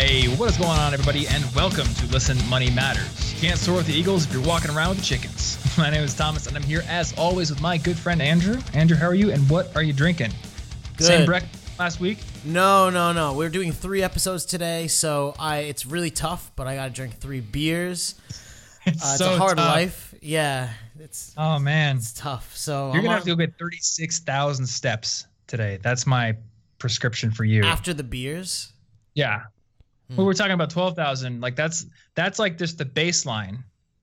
Hey, what is going on, everybody, and welcome to Listen Money Matters. You can't soar with the Eagles if you're walking around with the chickens. My name is Thomas, and I'm here as always with my good friend Andrew. Andrew, how are you, and what are you drinking? Good. Same breakfast last week? No, no, no. We're doing three episodes today, so I it's really tough, but I gotta drink three beers. It's Uh, it's so a hard tough. life. Yeah, it's Oh man, it's tough. So you're I'm gonna on- have to go get 36,000 steps today. That's my prescription for you. after the beers. Yeah. Well, we're talking about 12,000. Like that's that's like just the baseline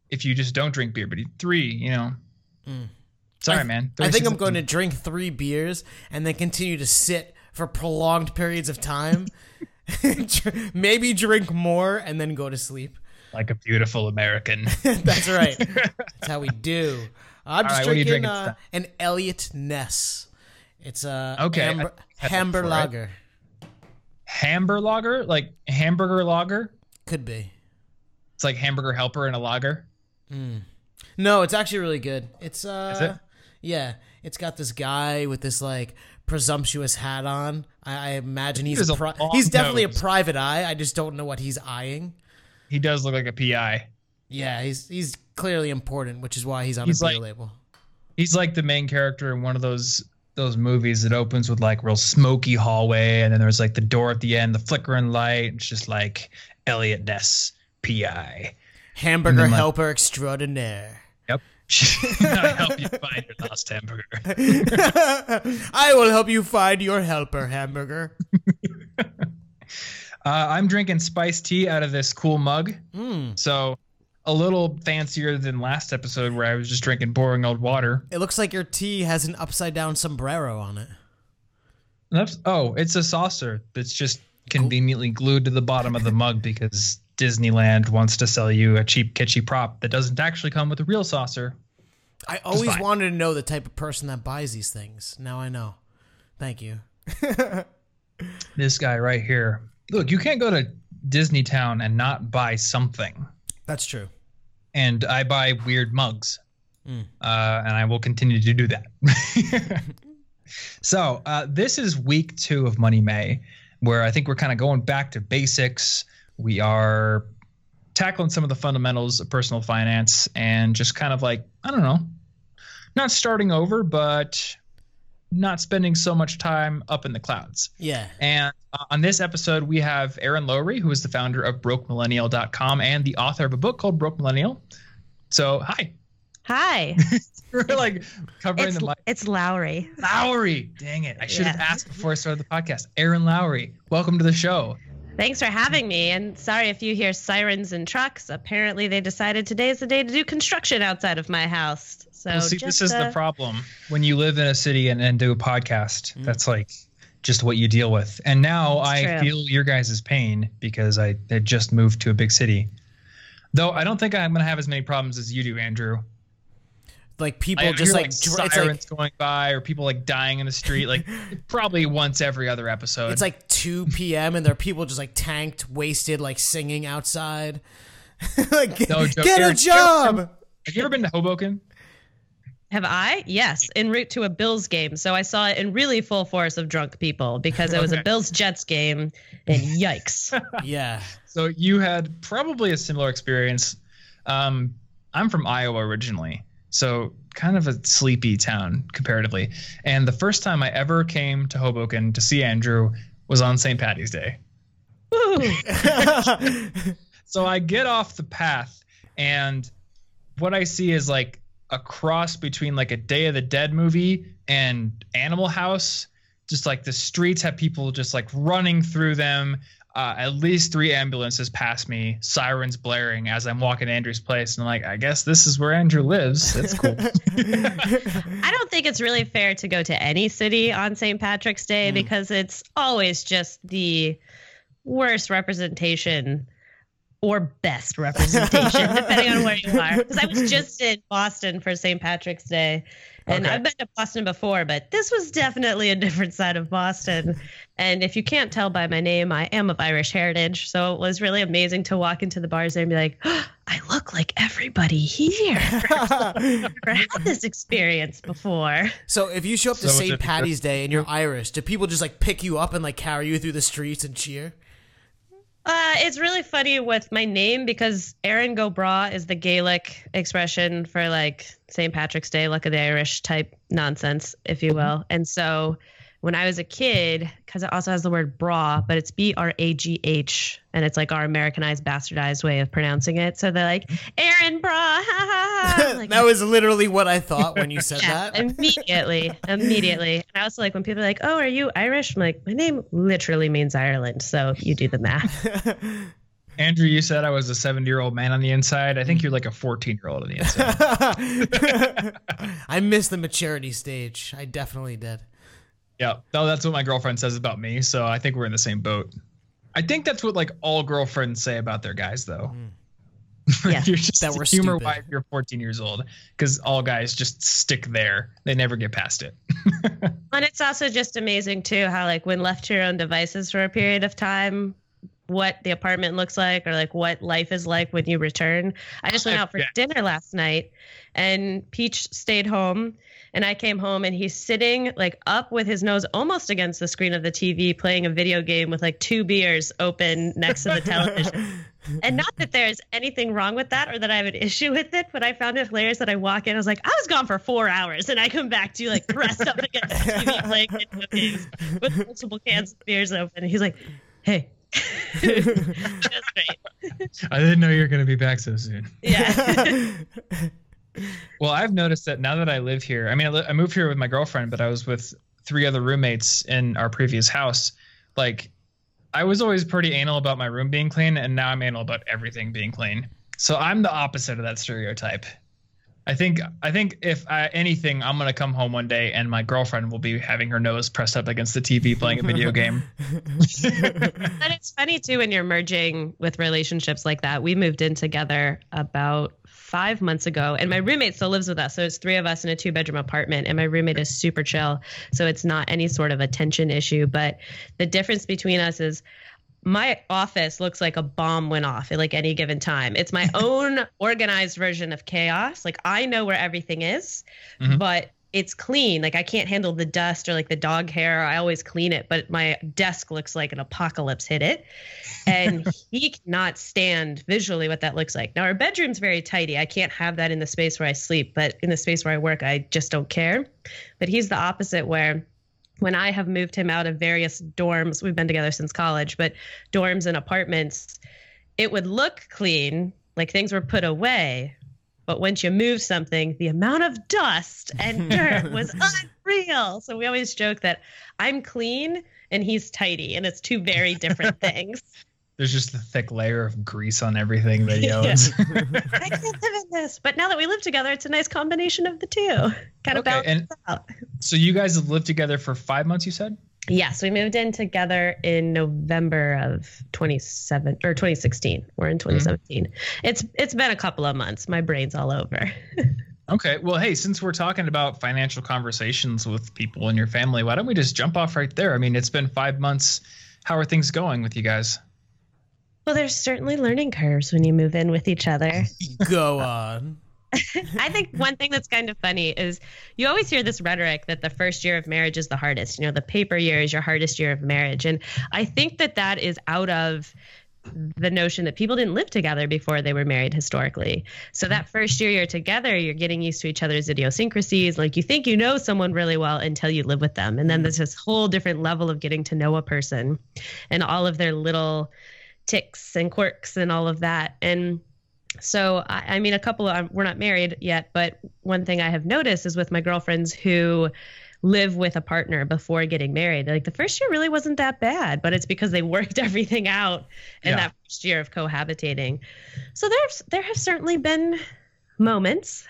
if you just don't drink beer, but three, you know. Sorry, Hmm. I- man. I think I'm going to drink three beers and then continue to sit for prolonged periods of time. Maybe drink more and then go to sleep. like a beautiful American. That's right. That's how we do. I'm just right, what are you drinking drinking uh, an Eliot Ness. It's a Okay, amber, think I've had that Hamburger right? Hamburger lager, like hamburger lager. Could be. It's like hamburger helper and a lager. No, it's actually really good. It's uh Is it? yeah, it's got this guy with this like presumptuous hat on. I, I imagine he's a a pri- long he's definitely nose. a private eye. I just don't know what he's eyeing. He does look like a PI. Yeah, he's he's clearly important, which is why he's on He's a beer like- label. He's like the main character in one of those those movies that opens with like real smoky hallway, and then there's like the door at the end, the flickering light. It's just like Eliot Ness, PI. Hamburger then, like- helper extraordinaire. Yep. I help you find your lost hamburger. I will help you find your helper, hamburger. Uh, I'm drinking spiced tea out of this cool mug. So a little fancier than last episode where I was just drinking boring old water. It looks like your tea has an upside down sombrero on it. That's, oh, it's a saucer that's just conveniently glued to the bottom of the mug because Disneyland wants to sell you a cheap, kitschy prop that doesn't actually come with a real saucer. I always wanted to know the type of person that buys these things. Now I know. Thank you. This guy right here. Look, you can't go to Disney Town and not buy something. That's true. And I buy weird mugs. Uh, and I will continue to do that. so, uh, this is week two of Money May, where I think we're kind of going back to basics. We are tackling some of the fundamentals of personal finance and just kind of like, I don't know, not starting over, but not spending so much time up in the clouds. Yeah. And uh, on this episode, we have Erin Lowry, who is the founder of BrokeMillennial.com and the author of a book called Broke Millennial. So, hi. Hi, We're like covering it's, the mic. it's Lowry. Lowry. Dang it. I should have asked before I started the podcast. Erin Lowry, welcome to the show. Thanks for having me. And sorry if you hear sirens and trucks. Apparently, they decided today is the day to do construction outside of my house. So Well, see, just, this is the uh, problem. When you live in a city and, and do a podcast, Mm. that's like just what you deal with. And now I true. feel your guys' pain because I had just moved to a big city. Though I don't think I'm going to have as many problems as you do, Andrew. Like people I just hear, like, dr- it's sirens like going by or people like dying in the street, like probably once every other episode. it's like 2 p.m. and there are people just like tanked, wasted, like singing outside. like, get, No joke. get a job. have you ever been to Hoboken? Have I? Yes, en route to a Bills game. So I saw it in really full force of drunk people because it was Okay. a Bills Jets game, and yikes. Yeah. So you had probably a similar experience. Um, I'm from Iowa originally, so kind of a sleepy town comparatively. And the first time I ever came to Hoboken to see Andrew was on St. Patty's Day. So I get off the path, and what I see is like a cross between like a Day of the Dead movie and Animal House. Just like the streets have people just like running through them. Uh, at least three ambulances pass me, sirens blaring as I'm walking to Andrew's place, and I'm like, I guess this is where Andrew lives. That's cool. I don't think it's really fair to go to any city on St. Patrick's Day because it's always just the worst representation or best representation, depending on where you are. Because I was just in Boston for St. Patrick's Day, and Okay. I've been to Boston before, but this was definitely a different side of Boston. And if you can't tell by my name, I am of Irish heritage, so it was really amazing to walk into the bars there and be like, oh, I look like everybody here. I've never had this experience before. so if you show up to So St. Patty's Day and you're Irish, do people just like pick you up and like carry you through the streets and cheer? Uh, it's really funny with my name because Erin go Bragh is the Gaelic expression for like St. Patrick's Day, luck of the Irish type nonsense, if you will. And so when I was a kid, because it also has the word bra, but it's B R A G H, and it's like our Americanized, bastardized way of pronouncing it. So they're like, Aaron Bra. Ha, ha, ha. Like, that was literally what I thought when you said yeah, that. immediately, immediately. And I also like when people are like, "Oh, are you Irish?" I'm like, my name literally means Ireland, so you do the math. Andrew, you said I was a 70 year old man on the inside. I think you're like a 14 year old on the inside. I missed the maturity stage. I definitely did. Yeah. No, that's what my girlfriend says about me. So I think we're in the same boat. I think that's what like all girlfriends say about their guys, though. Mm. Yeah. you're just That we're humor stupid. why you're 14 years old because all guys just stick there. They never get past it. And it's also just amazing too how like when left to your own devices for a period of time, what the apartment looks like or like what life is like when you return. I just went out for Yeah. dinner last night and Peach stayed home and I came home and he's sitting like up with his nose almost against the screen of the TV playing a video game with like two beers open next to the television. and not that there's anything wrong with that or that I have an issue with it, but I found it hilarious that I walk in. I was like, I was gone for four hours, and I come back to you like pressed up against the TV playing video games with multiple cans of beers open. And he's like, Hey, that's great. I didn't know you were going to be back so soon. Yeah, Well, I've noticed that now that I live here, I mean, I, li- I moved here with my girlfriend, but I was with three other roommates in our previous house. Like, I was always pretty anal about my room being clean, and now I'm anal about everything being clean. So I'm the opposite of that stereotype. I think I think if I, anything, I'm gonna come home one day and my girlfriend will be having her nose pressed up against the TV playing a video game. but it's funny too when you're merging with relationships like that. We moved in together about five months ago, and my roommate still lives with us. So it's three of us in a two bedroom apartment, and my roommate is super chill. So it's not any sort of a tension issue. But the difference between us is my office looks like a bomb went off at like any given time. It's my own organized version of chaos. Like I know where everything is, Mhm. but it's clean. Like I can't handle the dust or like the dog hair. I always clean it, but my desk looks like an apocalypse hit it. And he cannot stand visually what that looks like. Now our bedroom's very tidy. I can't have that in the space where I sleep, but in the space where I work, I just don't care. But he's the opposite where when I have moved him out of various dorms, we've been together since college, but dorms and apartments, it would look clean, like things were put away. But once you move something, the amount of dust and dirt was unreal. So we always joke that I'm clean and he's tidy, and it's two very different things. There's just a thick layer of grease on everything that he owns. I can't live in this. But now that we live together, it's a nice combination of the two. Kind of Okay, balances out. so you guys have lived together for five months, you said? Yes, we moved in together in November of 27 or 2016. We're in mm-hmm. 2017. It's it's been a couple of months. My brain's all over. Okay. Well, hey, since we're talking about financial conversations with people in your family, why don't we just jump off right there? I mean, it's been five months. How are things going with you guys? Well, there's certainly learning curves when you move in with each other. Go on. I think one thing that's kind of funny is you always hear this rhetoric that the first year of marriage is the hardest. You know, the paper year is your hardest year of marriage. And I think that that is out of the notion that people didn't live together before they were married historically. So that mm-hmm. first year you're together, you're getting used to each other's idiosyncrasies. Like you think you know someone really well until you live with them. And then mm-hmm. there's this whole different level of getting to know a person and all of their little ticks and quirks and all of that. And so, I, I mean, a couple of, we're not married yet, but one thing I have noticed is with my girlfriends who live with a partner before getting married, like the first year really wasn't that bad, but it's because they worked everything out in Yeah. that first year of cohabitating. So there's, there have certainly been moments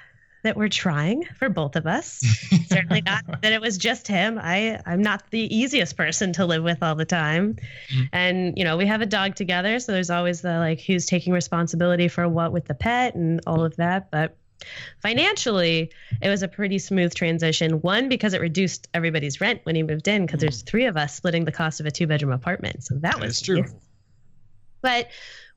that we're trying for both of us. Certainly not that it was just him. I I'm not the easiest person to live with all the time. Mhm. And you know, we have a dog together, so there's always the like who's taking responsibility for what with the pet and all of that, but financially it was a pretty smooth transition one because it reduced everybody's rent when he moved in because there's three of us splitting the cost of a two bedroom apartment so that, That was true. but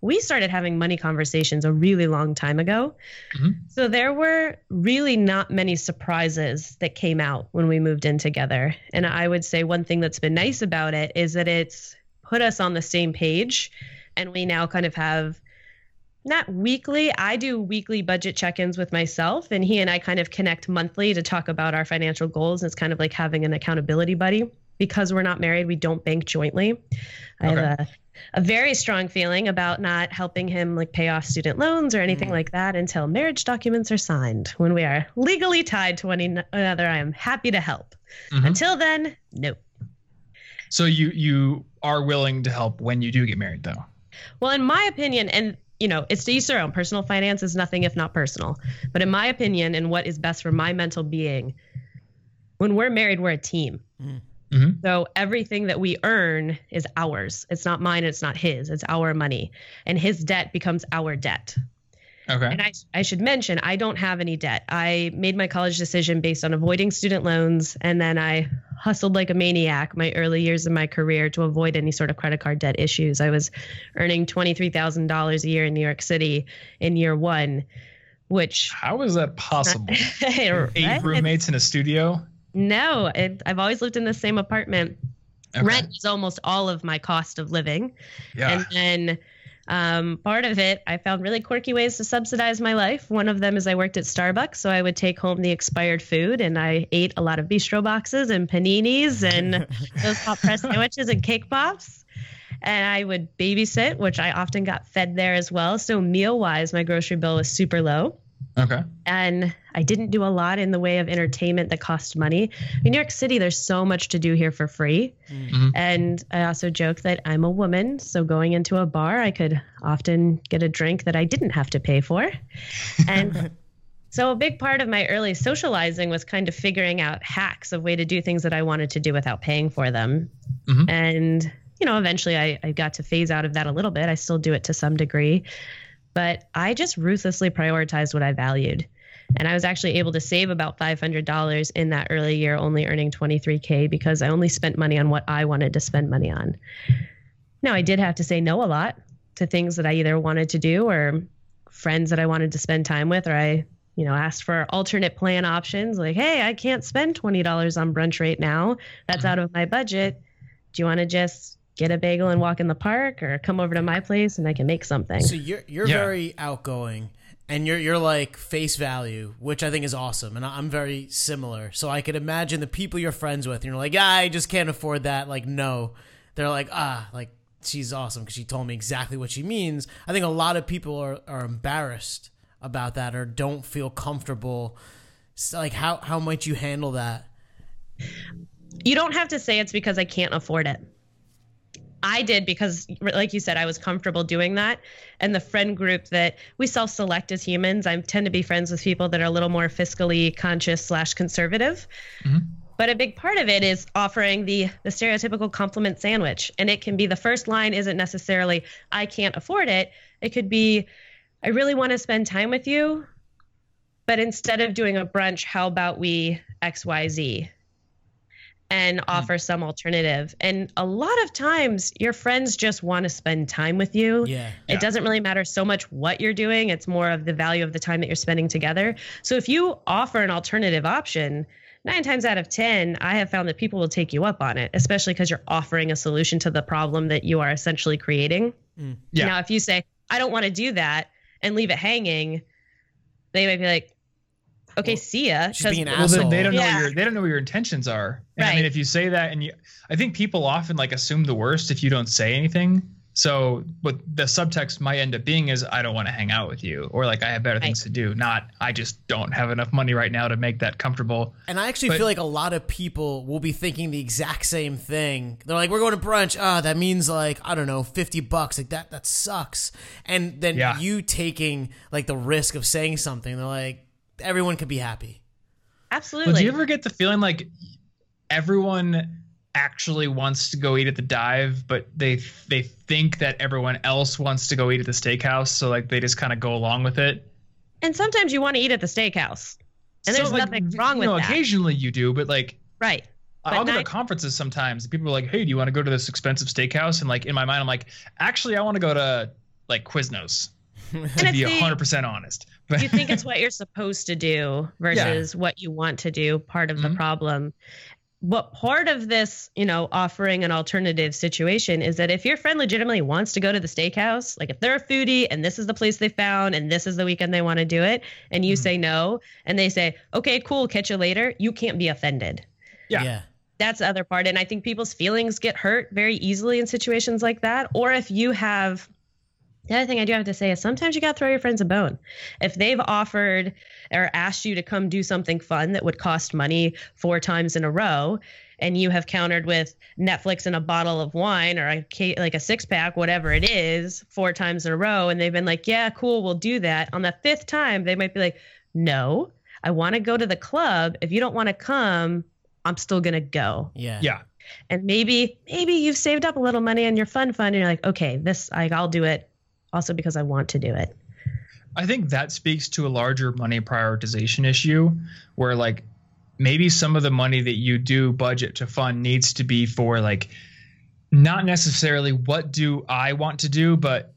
we started having money conversations a really long time ago Mhm. so there were really not many surprises that came out when we moved in together. And I would say one thing that's been nice about it is that it's put us on the same page and we now kind of have not weekly. I do weekly budget check-ins with myself, and he and I kind of connect monthly to talk about our financial goals. It's kind of like having an accountability buddy. Because we're not married, we don't bank jointly. I have a, a very strong feeling about not helping him like pay off student loans or anything like that until marriage documents are signed. When we are legally tied to one another, I am happy to help. Mhm. Until then, no. So you you are willing to help when you do get married, though. Well, in my opinion, and you know, it's to each their own. Personal finance is nothing if not personal. But in my opinion, and what is best for my mental being, when we're married, we're a team. Mhm. So everything that we earn is ours. It's not mine. It's not his. It's our money, and his debt becomes our debt. Okay. And I, I should mention, I don't have any debt. I made my college decision based on avoiding student loans, and then I hustled like a maniac my early years of my career to avoid any sort of credit card debt issues. I was earning $23,000 a year in New York City in year one, which. How is that possible? Eight roommates in a studio. No, it, I've always lived in the same apartment. Okay. Rent is almost all of my cost of living. Yeah. And then um, part of it, I found really quirky ways to subsidize my life. One of them is I worked at Starbucks, so I would take home the expired food, and I ate a lot of bistro boxes and paninis and those hot press sandwiches and cake pops. And I would babysit, which I often got fed there as well. So meal wise, my grocery bill was super low okay. and I didn't do a lot in the way of entertainment that cost money. In New York City, there's so much to do here for free. Mhm. And I also joke that I'm a woman, so going into a bar, I could often get a drink that I didn't have to pay for. And so a big part of my early socializing was kind of figuring out hacks of way to do things that I wanted to do without paying for them. Mhm. And you know, eventually I, I got to phase out of that a little bit. I still do it to some degree, but I just ruthlessly prioritized what I valued. And I was actually able to save about $500 in that early year, only earning 23K because I only spent money on what I wanted to spend money on. Now, I did have to say no a lot to things that I either wanted to do or friends that I wanted to spend time with, or I, you know, asked for alternate plan options like, hey, I can't spend $20 on brunch right now. That's out of my budget. Do you want to just get a bagel and walk in the park or come over to my place and I can make something? So you're you're Yeah. very outgoing, and you're you're like face value, which I think is awesome, and I'm very similar. So I could imagine the people you're friends with, and you're like, I just can't afford that. Like, no, they're like, ah, like she's awesome because she told me exactly what she means. I think a lot of people are are embarrassed about that or don't feel comfortable. So, like, how how might you handle that? you don't have to say it's because I can't afford it. I did because, like you said, I was comfortable doing that. And the friend group that we self select as humans, I tend to be friends with people that are a little more fiscally conscious slash conservative. Mm-hmm. But a big part of it is offering the the stereotypical compliment sandwich. And it can be the first line isn't necessarily, I can't afford it. It could be, I really want to spend time with you. But instead of doing a brunch, how about we XYZ? And mm-hmm. offer some alternative. And a lot of times, your friends just want to spend time with you. Yeah. Yeah. It doesn't really matter so much what you're doing, it's more of the value of the time that you're spending together. So if you offer an alternative option, nine times out of 10, I have found that people will take you up on it, especially because you're offering a solution to the problem that you are essentially creating. Mm. Yeah. Now, if you say, I don't want to do that and leave it hanging, they might be like, okay, see ya. she's 'cause- being an Well, asshole. they don't know Yeah. what your they don't know what your intentions are. And I mean, if you say that, and you, I think people often like assume the worst if you don't say anything. So, what the subtext might end up being is, I don't want to hang out with you, or like I have better things to do. Not, I just don't have enough money right now to make that comfortable. And I actually But- feel like a lot of people will be thinking the exact same thing. They're like, "We're going to brunch. Ah, that means like I don't know, fifty bucks. Like that, that sucks." And then Yeah. you taking like the risk of saying something, they're like, everyone could be happy. Absolutely. Well, do you ever get the feeling like everyone actually wants to go eat at the dive, but they they think that everyone else wants to go eat at the steakhouse, so like they just kind of go along with it? And sometimes you want to eat at the steakhouse. And So, there's like, nothing wrong you with know, that. Occasionally you do, but like Right. I- I'll But go to conferences sometimes. and People are like, "Hey, do you want to go to this expensive steakhouse?" And like in my mind, I'm like, "Actually, I want to go to like Quiznos." To be they- hundred percent honest, but you think it's what you're supposed to do versus what you want to do, part of the Mhm. problem. what part of this, you know, offering an alternative situation is that if your friend legitimately wants to go to the steakhouse, like if they're a foodie and this is the place they found and this is the weekend they want to do it, and you mm-hmm. say no, and they say, okay, cool, catch you later, you can't be offended. Yeah. yeah. That's the other part. And I think people's feelings get hurt very easily in situations like that. Or if you have the other thing I do have to say is sometimes you got to throw your friends a bone. If they've offered or asked you to come do something fun that would cost money four times in a row, and you have countered with Netflix and a bottle of wine or a like a six pack, whatever it is, four times in a row, and they've been like, "Yeah, cool, we'll do that." On the fifth time, they might be like, "No, I want to go to the club. If you don't want to come, I'm still gonna go." Yeah. Yeah. And maybe maybe you've saved up a little money on your fun fund, and you're like, "Okay, this I, I'll do it." Also because I want to do it. I think that speaks to a larger money prioritization issue where like maybe some of the money that you do budget to fund needs to be for like not necessarily what do I want to do, but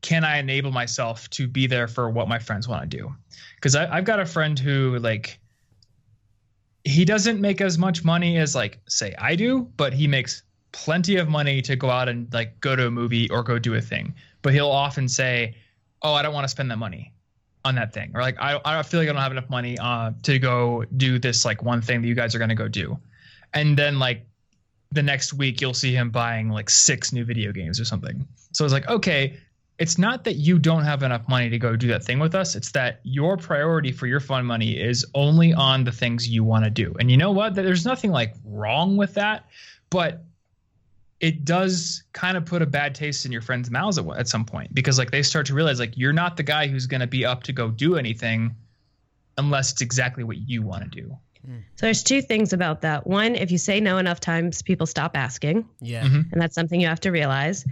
can I enable myself to be there for what my friends want to do? Because I've got a friend who like he doesn't make as much money as like say I do, but he makes plenty of money to go out and like go to a movie or go do a thing but he'll often say, "Oh, I don't want to spend that money on that thing," or like, "I I feel like I don't have enough money uh, to go do this like one thing that you guys are gonna go do," and then like the next week you'll see him buying like six new video games or something. So it's like, okay, it's not that you don't have enough money to go do that thing with us. It's that your priority for your fun money is only on the things you want to do. And you know what? There's nothing like wrong with that, but it does kind of put a bad taste in your friends' mouths at, at some point because like they start to realize like you're not the guy who's going to be up to go do anything unless it's exactly what you want to do. So there's two things about that. One, if you say no enough times, people stop asking. Yeah. Mm-hmm. And that's something you have to realize.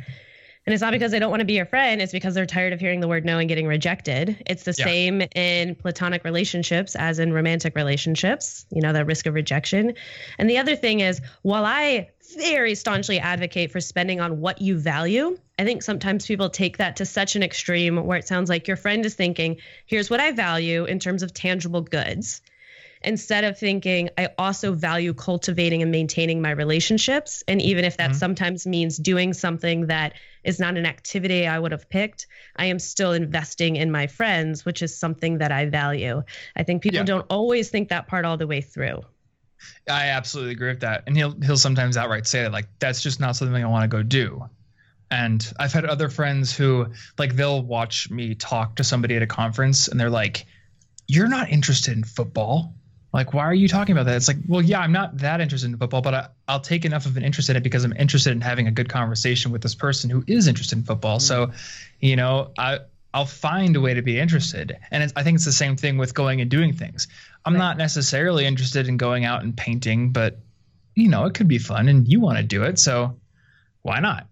And it's not because they don't want to be your friend, it's because they're tired of hearing the word no and getting rejected. It's the yeah. same in platonic relationships as in romantic relationships, you know, the risk of rejection. And the other thing is, while I very staunchly advocate for spending on what you value, I think sometimes people take that to such an extreme where it sounds like your friend is thinking, here's what I value in terms of tangible goods instead of thinking I also value cultivating and maintaining my relationships. And even if that mm-hmm. sometimes means doing something that is not an activity I would have picked, I am still investing in my friends, which is something that I value. I think people yeah. don't always think that part all the way through. I absolutely agree with that. And he'll he'll sometimes outright say that like that's just not something I want to go do. And I've had other friends who like they'll watch me talk to somebody at a conference and they're like, You're not interested in football like why are you talking about that? It's like well yeah i'm not that interested in football but I, will take enough of an interest in it because i'm interested in having a good conversation with this person who is interested in football. Mm-hmm. so you know i i'll find a way to be interested. And i think it's the same thing with going and doing things. I'm right. not necessarily interested in going out and painting but you know it could be fun and you want to do it so why not?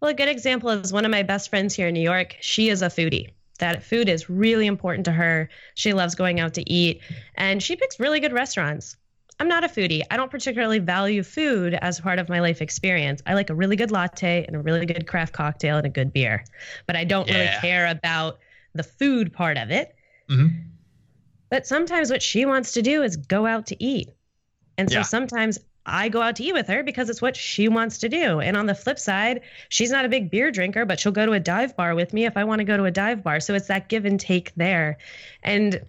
Well a good example is one of my best friends here in new york. She is a foodie that food is really important to her. She loves going out to eat and she picks really good restaurants. I'm not a foodie. I don't particularly value food as part of my life experience. I like a really good latte and a really good craft cocktail and a good beer, but I don't yeah. really care about the food part of it. Mm-hmm. But sometimes what she wants to do is go out to eat. And so yeah. sometimes I go out to eat with her because it's what she wants to do. And on the flip side, she's not a big beer drinker, but she'll go to a dive bar with me if I want to go to a dive bar. So it's that give and take there. And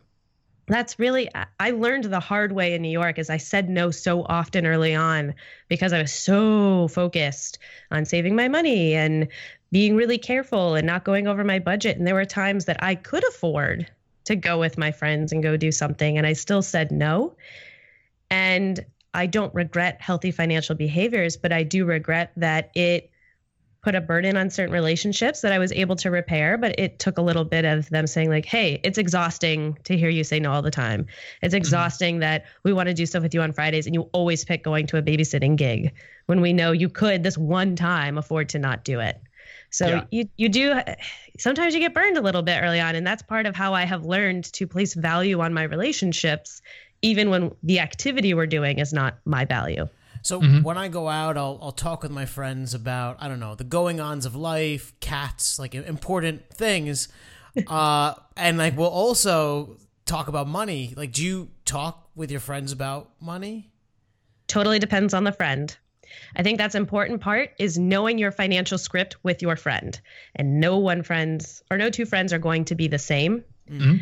that's really I learned the hard way in New York as I said no so often early on because I was so focused on saving my money and being really careful and not going over my budget and there were times that I could afford to go with my friends and go do something and I still said no. And I don't regret healthy financial behaviors, but I do regret that it put a burden on certain relationships that I was able to repair, but it took a little bit of them saying like, "Hey, it's exhausting to hear you say no all the time. It's mm-hmm. exhausting mm-hmm. that we want to do stuff with you on Fridays and you always pick going to a babysitting gig when we know you could this one time afford to not do it." So yeah. you you do sometimes you get burned a little bit early on and that's part of how I have learned to place value on my relationships even when the activity we're doing is not my value. So mm-hmm. when I go out, I'll I'll talk with my friends about I don't know the going ons of life, cats, like important things, uh, and like we'll also talk about money. Like, do you talk with your friends about money? Totally depends on the friend. I think that's important part is knowing your financial script with your friend. And no one friends or no two friends are going to be the same. Mm-hmm.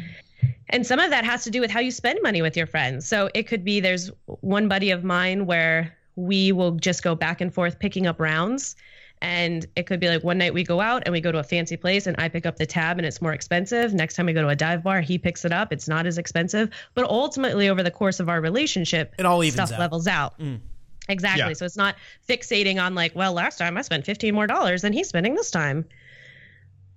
And some of that has to do with how you spend money with your friends. So it could be there's one buddy of mine where we will just go back and forth picking up rounds. And it could be like one night we go out and we go to a fancy place and I pick up the tab and it's more expensive. Next time we go to a dive bar, he picks it up. It's not as expensive. But ultimately, over the course of our relationship, it all evens stuff out. levels out. Mm. Exactly. Yeah. So it's not fixating on like, well, last time I spent 15 more dollars than he's spending this time.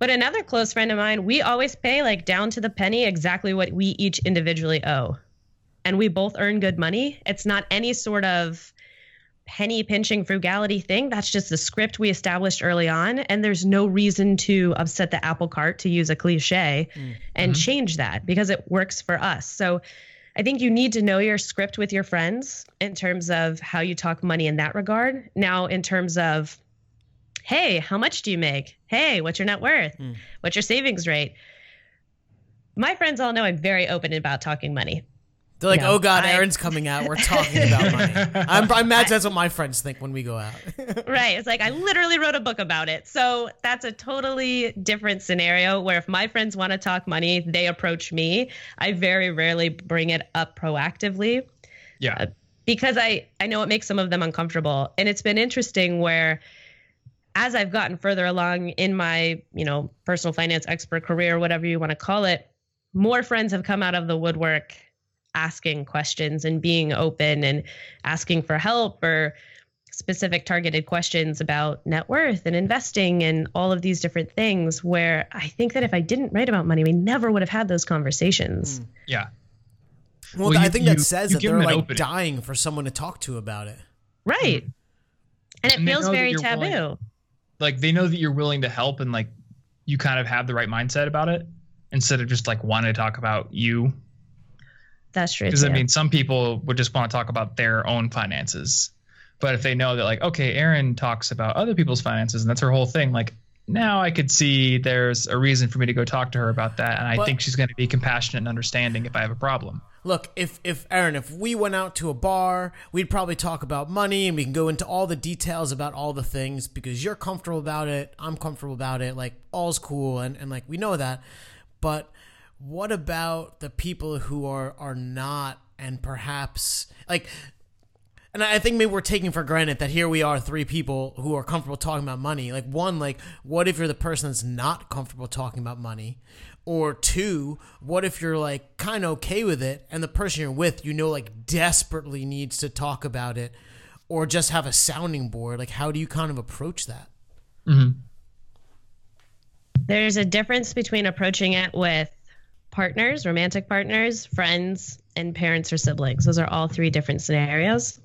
But another close friend of mine, we always pay like down to the penny exactly what we each individually owe. And we both earn good money. It's not any sort of penny pinching frugality thing. That's just the script we established early on. And there's no reason to upset the apple cart, to use a cliche, mm-hmm. and change that because it works for us. So I think you need to know your script with your friends in terms of how you talk money in that regard. Now, in terms of, hey, how much do you make? Hey, what's your net worth? Mm. What's your savings rate? My friends all know I'm very open about talking money. They're like, "Oh God, I, Erin's coming out. We're talking about money." I'm, I imagine that's what my friends think when we go out. right. It's like I literally wrote a book about it. So that's a totally different scenario. Where if my friends want to talk money, they approach me. I very rarely bring it up proactively. Yeah. Uh, because I I know it makes some of them uncomfortable, and it's been interesting where as I've gotten further along in my, you know, personal finance expert career, whatever you want to call it, more friends have come out of the woodwork asking questions and being open and asking for help or specific targeted questions about net worth and investing and all of these different things where I think that if I didn't write about money, we never would have had those conversations. Mm. Yeah. Well, well I you, think that you, says you that they're like opening. dying for someone to talk to about it. Right. Mm. And it and feels very taboo. Willing, like they know that you're willing to help and like you kind of have the right mindset about it instead of just like wanting to talk about you that's true. Because I mean, some people would just want to talk about their own finances, but if they know that, like, okay, Erin talks about other people's finances and that's her whole thing, like, now I could see there's a reason for me to go talk to her about that, and I but, think she's going to be compassionate and understanding if I have a problem. Look, if if Erin, if we went out to a bar, we'd probably talk about money, and we can go into all the details about all the things because you're comfortable about it, I'm comfortable about it, like all's cool, and and like we know that, but what about the people who are are not and perhaps like and I think maybe we're taking for granted that here we are, three people who are comfortable talking about money. Like, one, like, what if you're the person that's not comfortable talking about money? Or two, what if you're like kind of okay with it and the person you're with, you know, like desperately needs to talk about it or just have a sounding board? Like, how do you kind of approach that? Mm-hmm. There's a difference between approaching it with partners, romantic partners, friends, and parents or siblings. Those are all three different scenarios.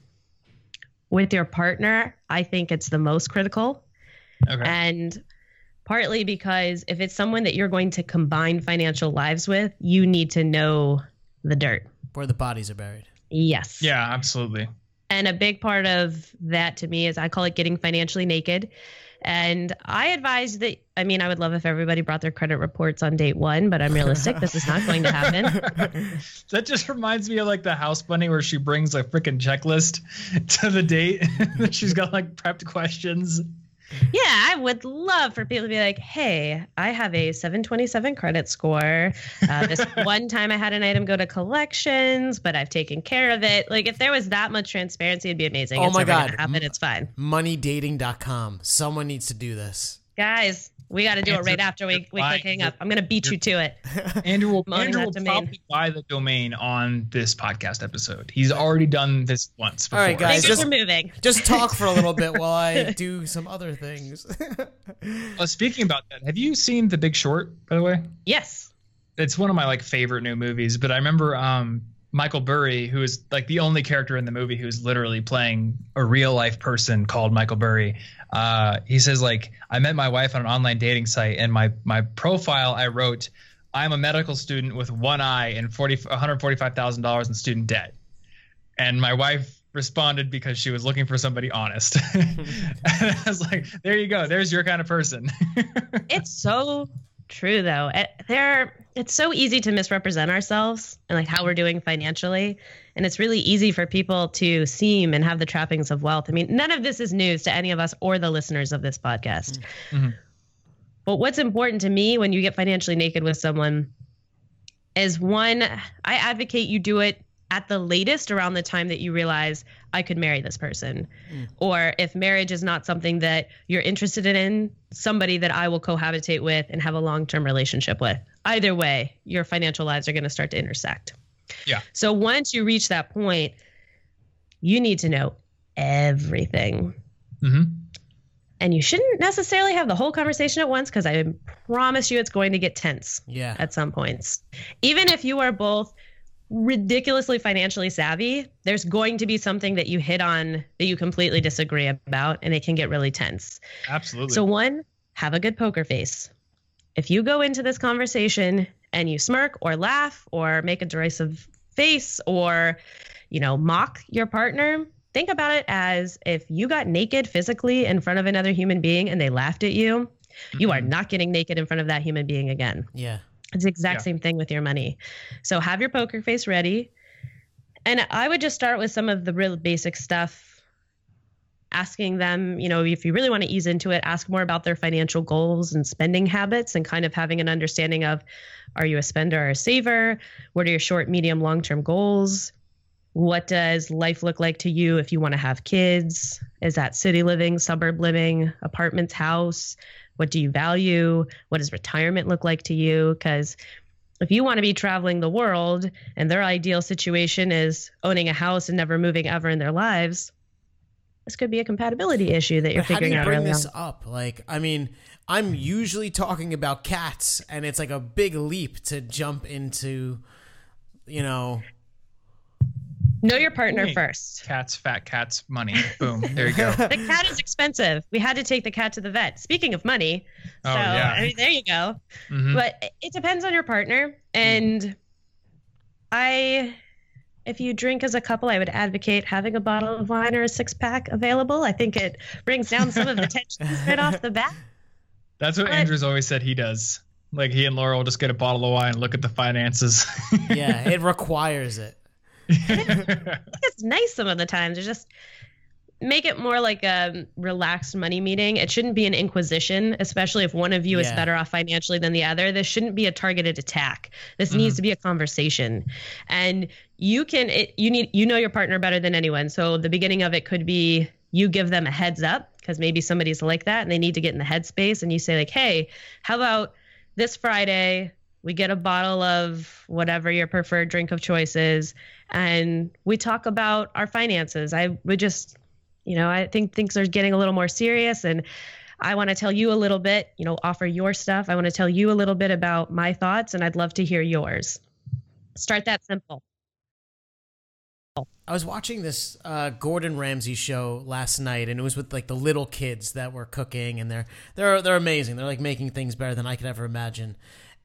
With your partner, I think it's the most critical. Okay. And partly because if it's someone that you're going to combine financial lives with, you need to know the dirt. Where the bodies are buried. Yes. Yeah, absolutely. And a big part of that to me is I call it getting financially naked. And I advise that, I mean, I would love if everybody brought their credit reports on date one, but I'm realistic. this is not going to happen. that just reminds me of like the house bunny where she brings a freaking checklist to the date. She's got like prepped questions. Yeah, I would love for people to be like, hey, I have a 727 credit score. Uh, this one time I had an item go to collections, but I've taken care of it. Like, if there was that much transparency, it'd be amazing. Oh it's my God. Happen. It's fine. Moneydating.com. Someone needs to do this. Guys, we got to do it right after we, we click hang up. I'm going to beat you to it. Andrew will, Andrew will probably buy the domain on this podcast episode. He's already done this once. Before. All right, guys, just, moving. just talk for a little bit while I do some other things. uh, speaking about that, have you seen The Big Short? By the way, yes. It's one of my like favorite new movies. But I remember um, Michael Burry, who is like the only character in the movie who's literally playing a real life person called Michael Burry. Uh, he says like I met my wife on an online dating site, and my my profile I wrote, I'm a medical student with one eye and forty one hundred forty five thousand dollars in student debt, and my wife responded because she was looking for somebody honest. and I was like, there you go, there's your kind of person. it's so true though. Eh, there, it's so easy to misrepresent ourselves and like how we're doing financially, and it's really easy for people to seem and have the trappings of wealth. I mean, none of this is news to any of us or the listeners of this podcast. Mm-hmm. But what's important to me when you get financially naked with someone is one, I advocate you do it at the latest around the time that you realize I could marry this person. Mm. Or if marriage is not something that you're interested in, somebody that I will cohabitate with and have a long term relationship with. Either way, your financial lives are going to start to intersect. Yeah. So once you reach that point, you need to know everything. Mm-hmm. And you shouldn't necessarily have the whole conversation at once because I promise you it's going to get tense yeah. at some points. Even if you are both ridiculously financially savvy, there's going to be something that you hit on that you completely disagree about, and it can get really tense. Absolutely. So, one, have a good poker face. If you go into this conversation and you smirk or laugh or make a derisive face or, you know, mock your partner, think about it as if you got naked physically in front of another human being and they laughed at you, mm-hmm. you are mm-hmm. not getting naked in front of that human being again. Yeah. It's the exact yeah. same thing with your money. So have your poker face ready. And I would just start with some of the real basic stuff. Asking them, you know, if you really want to ease into it, ask more about their financial goals and spending habits and kind of having an understanding of are you a spender or a saver? What are your short, medium, long term goals? What does life look like to you if you want to have kids? Is that city living, suburb living, apartments, house? What do you value? What does retirement look like to you? Because if you want to be traveling the world and their ideal situation is owning a house and never moving ever in their lives, this could be a compatibility issue that you're but figuring out. How do you bring this up? Like, I mean, I'm usually talking about cats, and it's like a big leap to jump into, you know, Know your partner first. Cats, fat cats, money. Boom. There you go. the cat is expensive. We had to take the cat to the vet. Speaking of money, oh, so yeah. I mean, there you go. Mm-hmm. But it depends on your partner. And mm. I, if you drink as a couple, I would advocate having a bottle of wine or a six pack available. I think it brings down some of the tensions right off the bat. That's what but, Andrew's always said he does. Like he and Laura will just get a bottle of wine and look at the finances. yeah, it requires it. it's nice some of the times. It's just make it more like a relaxed money meeting. It shouldn't be an inquisition, especially if one of you yeah. is better off financially than the other. This shouldn't be a targeted attack. This mm-hmm. needs to be a conversation. And you can it, you need you know your partner better than anyone. So the beginning of it could be you give them a heads up because maybe somebody's like that and they need to get in the headspace and you say like, "Hey, how about this Friday we get a bottle of whatever your preferred drink of choice is and we talk about our finances. I would just, you know, I think things are getting a little more serious and I want to tell you a little bit, you know, offer your stuff. I want to tell you a little bit about my thoughts and I'd love to hear yours. Start that simple. I was watching this uh, Gordon Ramsay show last night, and it was with like the little kids that were cooking, and they're they're they're amazing. They're like making things better than I could ever imagine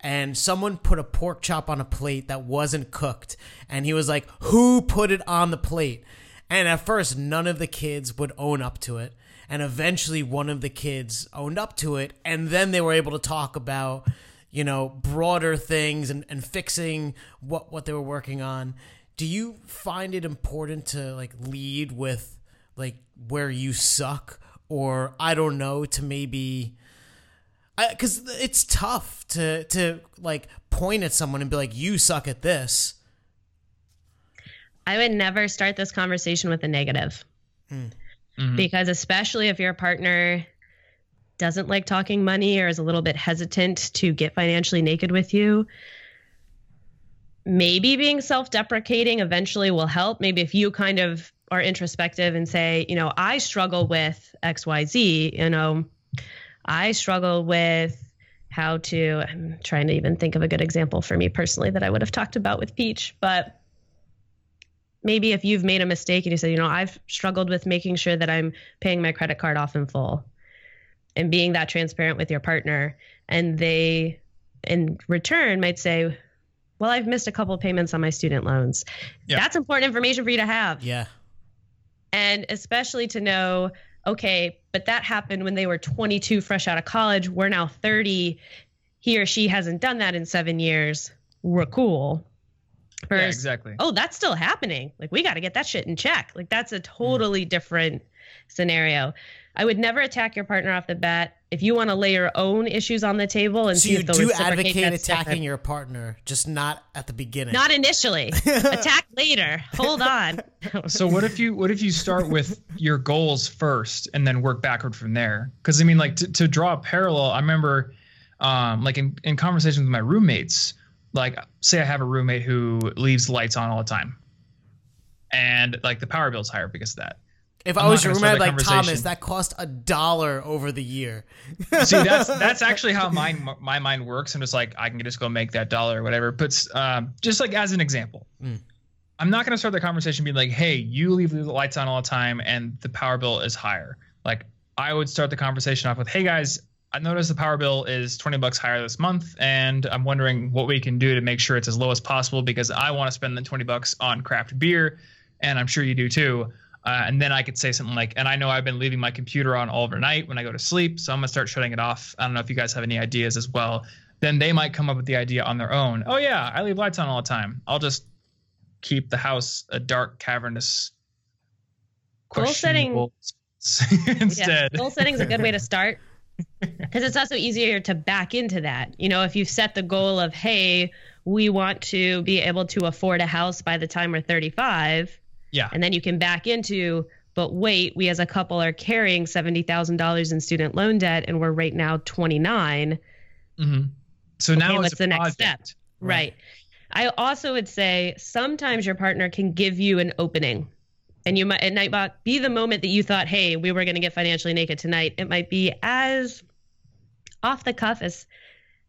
and someone put a pork chop on a plate that wasn't cooked. And he was like, Who put it on the plate? And at first, none of the kids would own up to it. And eventually, one of the kids owned up to it. And then they were able to talk about, you know, broader things and, and fixing what, what they were working on. Do you find it important to like lead with like where you suck? Or I don't know, to maybe because it's tough to to like point at someone and be like, "You suck at this." I would never start this conversation with a negative, mm. mm-hmm. because especially if your partner doesn't like talking money or is a little bit hesitant to get financially naked with you. Maybe being self deprecating eventually will help. Maybe if you kind of are introspective and say, you know, I struggle with XYZ, you know, I struggle with how to, I'm trying to even think of a good example for me personally that I would have talked about with Peach, but maybe if you've made a mistake and you said, you know, I've struggled with making sure that I'm paying my credit card off in full and being that transparent with your partner. And they, in return, might say, well, I've missed a couple of payments on my student loans. Yeah. That's important information for you to have. Yeah. And especially to know okay, but that happened when they were 22, fresh out of college. We're now 30. he or she hasn't done that in seven years, we're cool. Yeah, exactly. Oh, that's still happening. Like we got to get that shit in check. Like that's a totally mm. different scenario. I would never attack your partner off the bat. If you want to lay your own issues on the table and see the so see you if do advocate attacking your partner, just not at the beginning. Not initially. Attack later. Hold on. so what if you what if you start with your goals first and then work backward from there? Because I mean, like to, to draw a parallel, I remember, um, like in in conversations with my roommates, like say I have a roommate who leaves lights on all the time, and like the power bill's higher because of that if I'm i was your roommate like Thomas, that cost a dollar over the year. See, that's that's actually how my my mind works. I'm just like I can just go make that dollar or whatever. But um, just like as an example, mm. I'm not going to start the conversation being like, "Hey, you leave the lights on all the time, and the power bill is higher." Like I would start the conversation off with, "Hey guys, I noticed the power bill is 20 bucks higher this month, and I'm wondering what we can do to make sure it's as low as possible because I want to spend the 20 bucks on craft beer, and I'm sure you do too." Uh, and then I could say something like, and I know I've been leaving my computer on all overnight when I go to sleep, so I'm gonna start shutting it off. I don't know if you guys have any ideas as well. Then they might come up with the idea on their own. Oh yeah, I leave lights on all the time. I'll just keep the house a dark, cavernous. Goal setting instead. Yeah, goal setting is a good way to start because it's also easier to back into that. You know, if you set the goal of, hey, we want to be able to afford a house by the time we're 35 yeah. And then you can back into, but wait, we as a couple are carrying $70,000 in student loan debt and we're right now 29. Mm-hmm. So okay, now what's the next step? Right. right. I also would say sometimes your partner can give you an opening. And you might it might be the moment that you thought, hey, we were going to get financially naked tonight. It might be as off the cuff as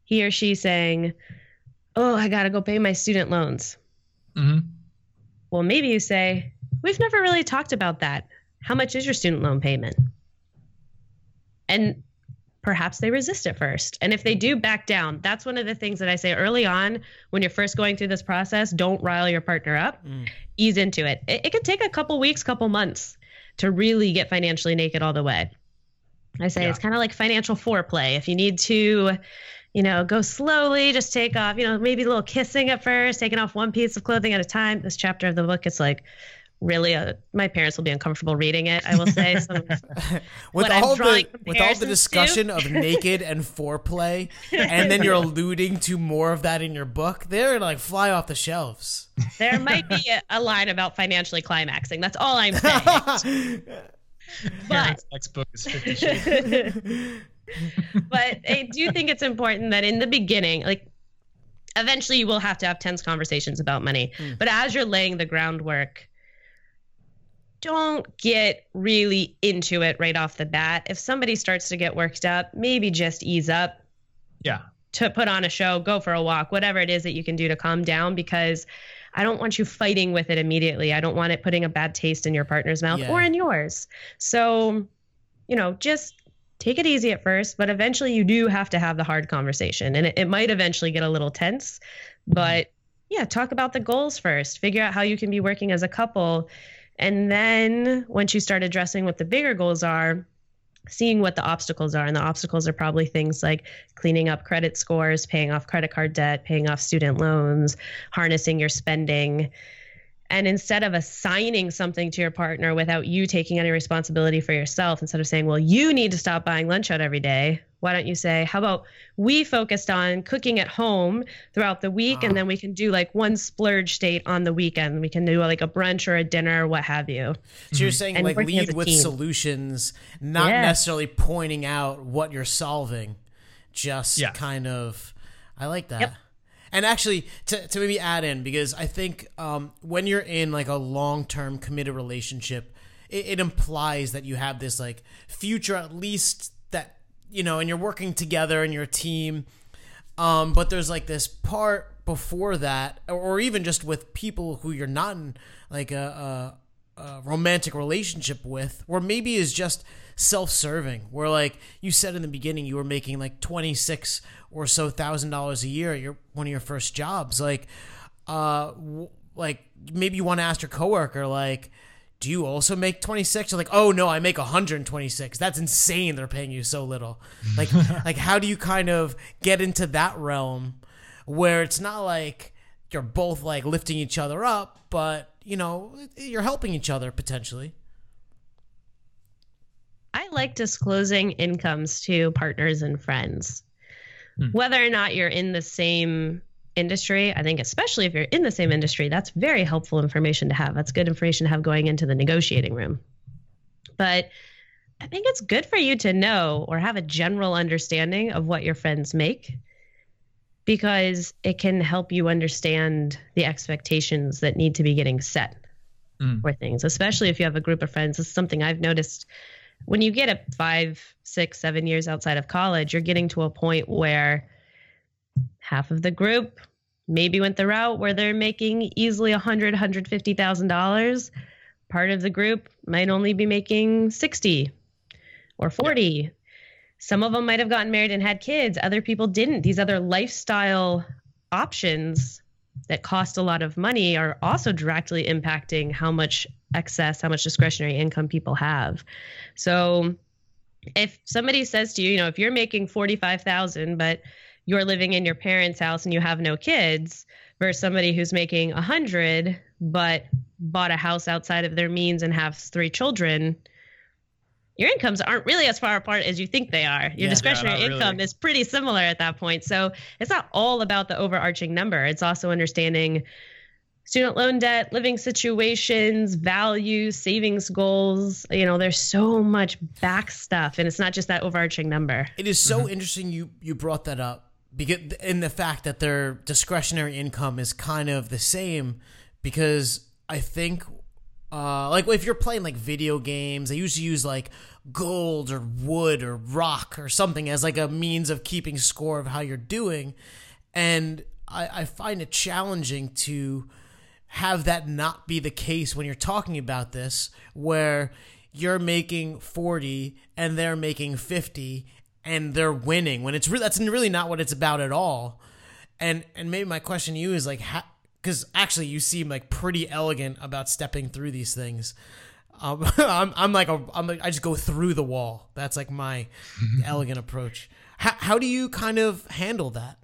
he or she saying, oh, I got to go pay my student loans. Mm-hmm. Well, maybe you say, We've never really talked about that. How much is your student loan payment? And perhaps they resist at first. And if they do back down, that's one of the things that I say early on when you're first going through this process. Don't rile your partner up, mm. ease into it. it. It could take a couple weeks, couple months to really get financially naked all the way. I say yeah. it's kind of like financial foreplay. If you need to, you know, go slowly, just take off, you know, maybe a little kissing at first, taking off one piece of clothing at a time. This chapter of the book, it's like really a, uh, my parents will be uncomfortable reading it. I will say some with all the with all the discussion to. of naked and foreplay, and then you're alluding to more of that in your book. They're like fly off the shelves. There might be a, a line about financially climaxing. That's all I'm saying. but next book is Fifty but I do think it's important that in the beginning, like eventually you will have to have tense conversations about money. Mm. But as you're laying the groundwork, don't get really into it right off the bat. If somebody starts to get worked up, maybe just ease up. Yeah. To put on a show, go for a walk, whatever it is that you can do to calm down because I don't want you fighting with it immediately. I don't want it putting a bad taste in your partner's mouth yeah. or in yours. So, you know, just take it easy at first, but eventually you do have to have the hard conversation. And it, it might eventually get a little tense, but mm-hmm. yeah, talk about the goals first. Figure out how you can be working as a couple and then once you start addressing what the bigger goals are, seeing what the obstacles are. And the obstacles are probably things like cleaning up credit scores, paying off credit card debt, paying off student loans, harnessing your spending. And instead of assigning something to your partner without you taking any responsibility for yourself, instead of saying, well, you need to stop buying lunch out every day, why don't you say, how about we focused on cooking at home throughout the week and ah. then we can do like one splurge date on the weekend. We can do like a brunch or a dinner or what have you. So you're saying and like lead with team. solutions, not yeah. necessarily pointing out what you're solving, just yeah. kind of, I like that. Yep. And actually, to, to maybe add in, because I think um, when you're in like a long term committed relationship, it, it implies that you have this like future, at least you know, and you're working together and you're a team. Um, but there's like this part before that, or even just with people who you're not in like a, a, a romantic relationship with, or maybe is just self-serving. Where like you said in the beginning, you were making like twenty six or so thousand dollars a year at your one of your first jobs. Like, uh, w- like maybe you want to ask your coworker like do you also make 26 you're like oh no i make 126 that's insane. They're paying you so little. Like like how do you kind of get into that realm where it's not like you're both like lifting each other up but you know you're helping each other potentially? I like disclosing incomes to partners and friends. Hmm. Whether or not you're in the same industry, I think, especially if you're in the same industry, that's very helpful information to have. That's good information to have going into the negotiating room. But I think it's good for you to know or have a general understanding of what your friends make because it can help you understand the expectations that need to be getting set mm. for things, especially if you have a group of friends. This is something I've noticed when you get up five, six, seven years outside of college, you're getting to a point where half of the group maybe went the route where they're making easily a hundred, hundred fifty thousand dollars. Part of the group might only be making sixty or forty. Yeah. Some of them might have gotten married and had kids. Other people didn't. These other lifestyle options that cost a lot of money are also directly impacting how much excess, how much discretionary income people have. So if somebody says to you, you know, if you're making 45,000 but you're living in your parents' house and you have no kids versus somebody who's making a 100 but bought a house outside of their means and has three children, your incomes aren't really as far apart as you think they are. Your yeah, discretionary yeah, income really. is pretty similar at that point. So it's not all about the overarching number. It's also understanding student loan debt, living situations, values, savings goals. You know, there's so much back stuff, and it's not just that overarching number. It is so mm-hmm. interesting you you brought that up because in the fact that their discretionary income is kind of the same because I think uh, like if you're playing like video games, they usually use like gold or wood or rock or something as like a means of keeping score of how you're doing. And I, I find it challenging to have that not be the case when you're talking about this, where you're making 40 and they're making 50 and they're winning when it's really that's really not what it's about at all. And and maybe my question to you is like how because actually you seem like pretty elegant about stepping through these things. Um, I'm, I'm like a, I'm like, I just go through the wall. That's like my elegant approach. How, how do you kind of handle that,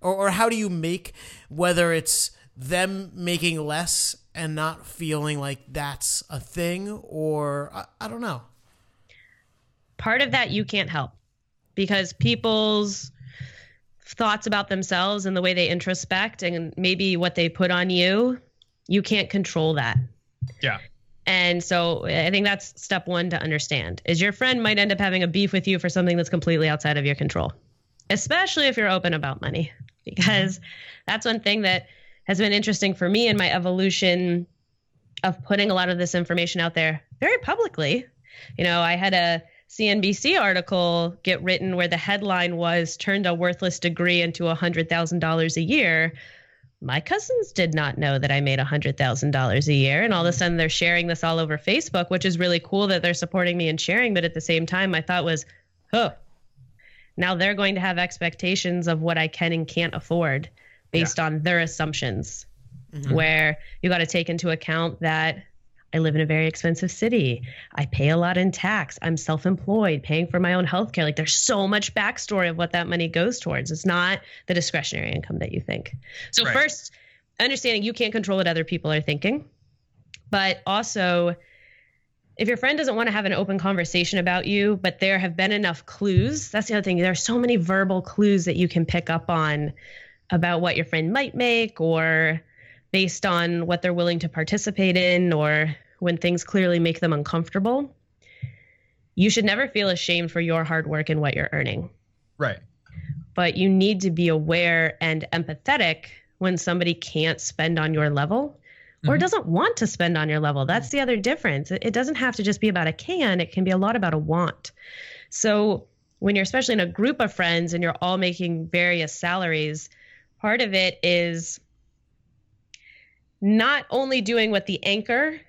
or or how do you make whether it's them making less and not feeling like that's a thing, or I, I don't know. Part of that you can't help because people's thoughts about themselves and the way they introspect and maybe what they put on you, you can't control that. Yeah. And so I think that's step one to understand is your friend might end up having a beef with you for something that's completely outside of your control, especially if you're open about money, because that's one thing that has been interesting for me in my evolution of putting a lot of this information out there very publicly. You know, I had a CNBC article get written where the headline was turned a worthless degree into $100,000 a year. My cousins did not know that I made $100,000 a year. And all of a sudden they're sharing this all over Facebook, which is really cool that they're supporting me and sharing. But at the same time, my thought was, oh, now they're going to have expectations of what I can and can't afford based yeah. on their assumptions. Mm-hmm. Where you got to take into account that I live in a very expensive city. I pay a lot in tax. I'm self employed, paying for my own health care. Like there's so much backstory of what that money goes towards. It's not the discretionary income that you think. So, right. first, understanding you can't control what other people are thinking, but also, if your friend doesn't want to have an open conversation about you, but there have been enough clues, that's the other thing. There are so many verbal clues that you can pick up on about what your friend might make or based on what they're willing to participate in or when things clearly make them uncomfortable, you should never feel ashamed for your hard work and what you're earning. Right. But you need to be aware and empathetic when somebody can't spend on your level or mm-hmm. doesn't want to spend on your level. That's the other difference. It doesn't have to just be about a can, it can be a lot about a want. So, when you're especially in a group of friends and you're all making various salaries, part of it is not only doing what the anchor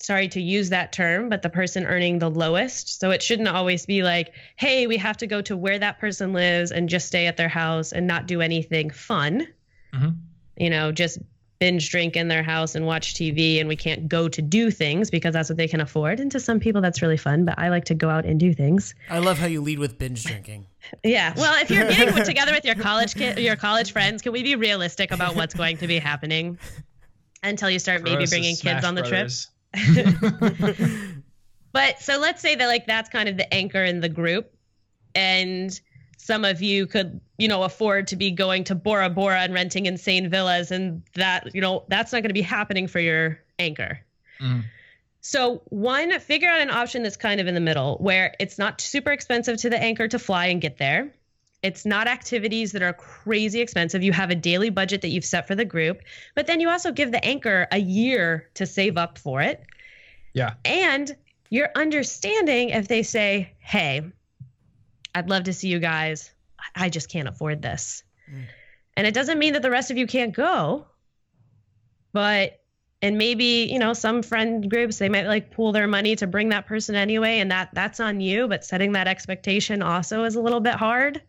sorry to use that term, but the person earning the lowest. So it shouldn't always be like, hey, we have to go to where that person lives and just stay at their house and not do anything fun. Mm-hmm. You know, just binge drink in their house and watch TV and we can't go to do things because that's what they can afford. And to some people that's really fun, but I like to go out and do things. I love how you lead with binge drinking. Yeah. Well, if you're getting together with your college kid, your college friends, can we be realistic about what's going to be happening until you start maybe bringing kids on the Brothers. But so let's say that like that's kind of the anchor in the group and some of you could, you know, afford to be going to Bora Bora and renting insane villas and that, you know, that's not going to be happening for your anchor. Mm. So, one, figure out an option that's kind of in the middle where it's not super expensive to the anchor to fly and get there. It's not activities that are crazy expensive. You have a daily budget that you've set for the group, but then you also give the anchor a year to save up for it. Yeah. And you're understanding if they say, hey, I'd love to see you guys. I just can't afford this. Mm. And it doesn't mean that the rest of you can't go, but and maybe you know some friend groups they might like pool their money to bring that person anyway and that that's on you but setting that expectation also is a little bit hard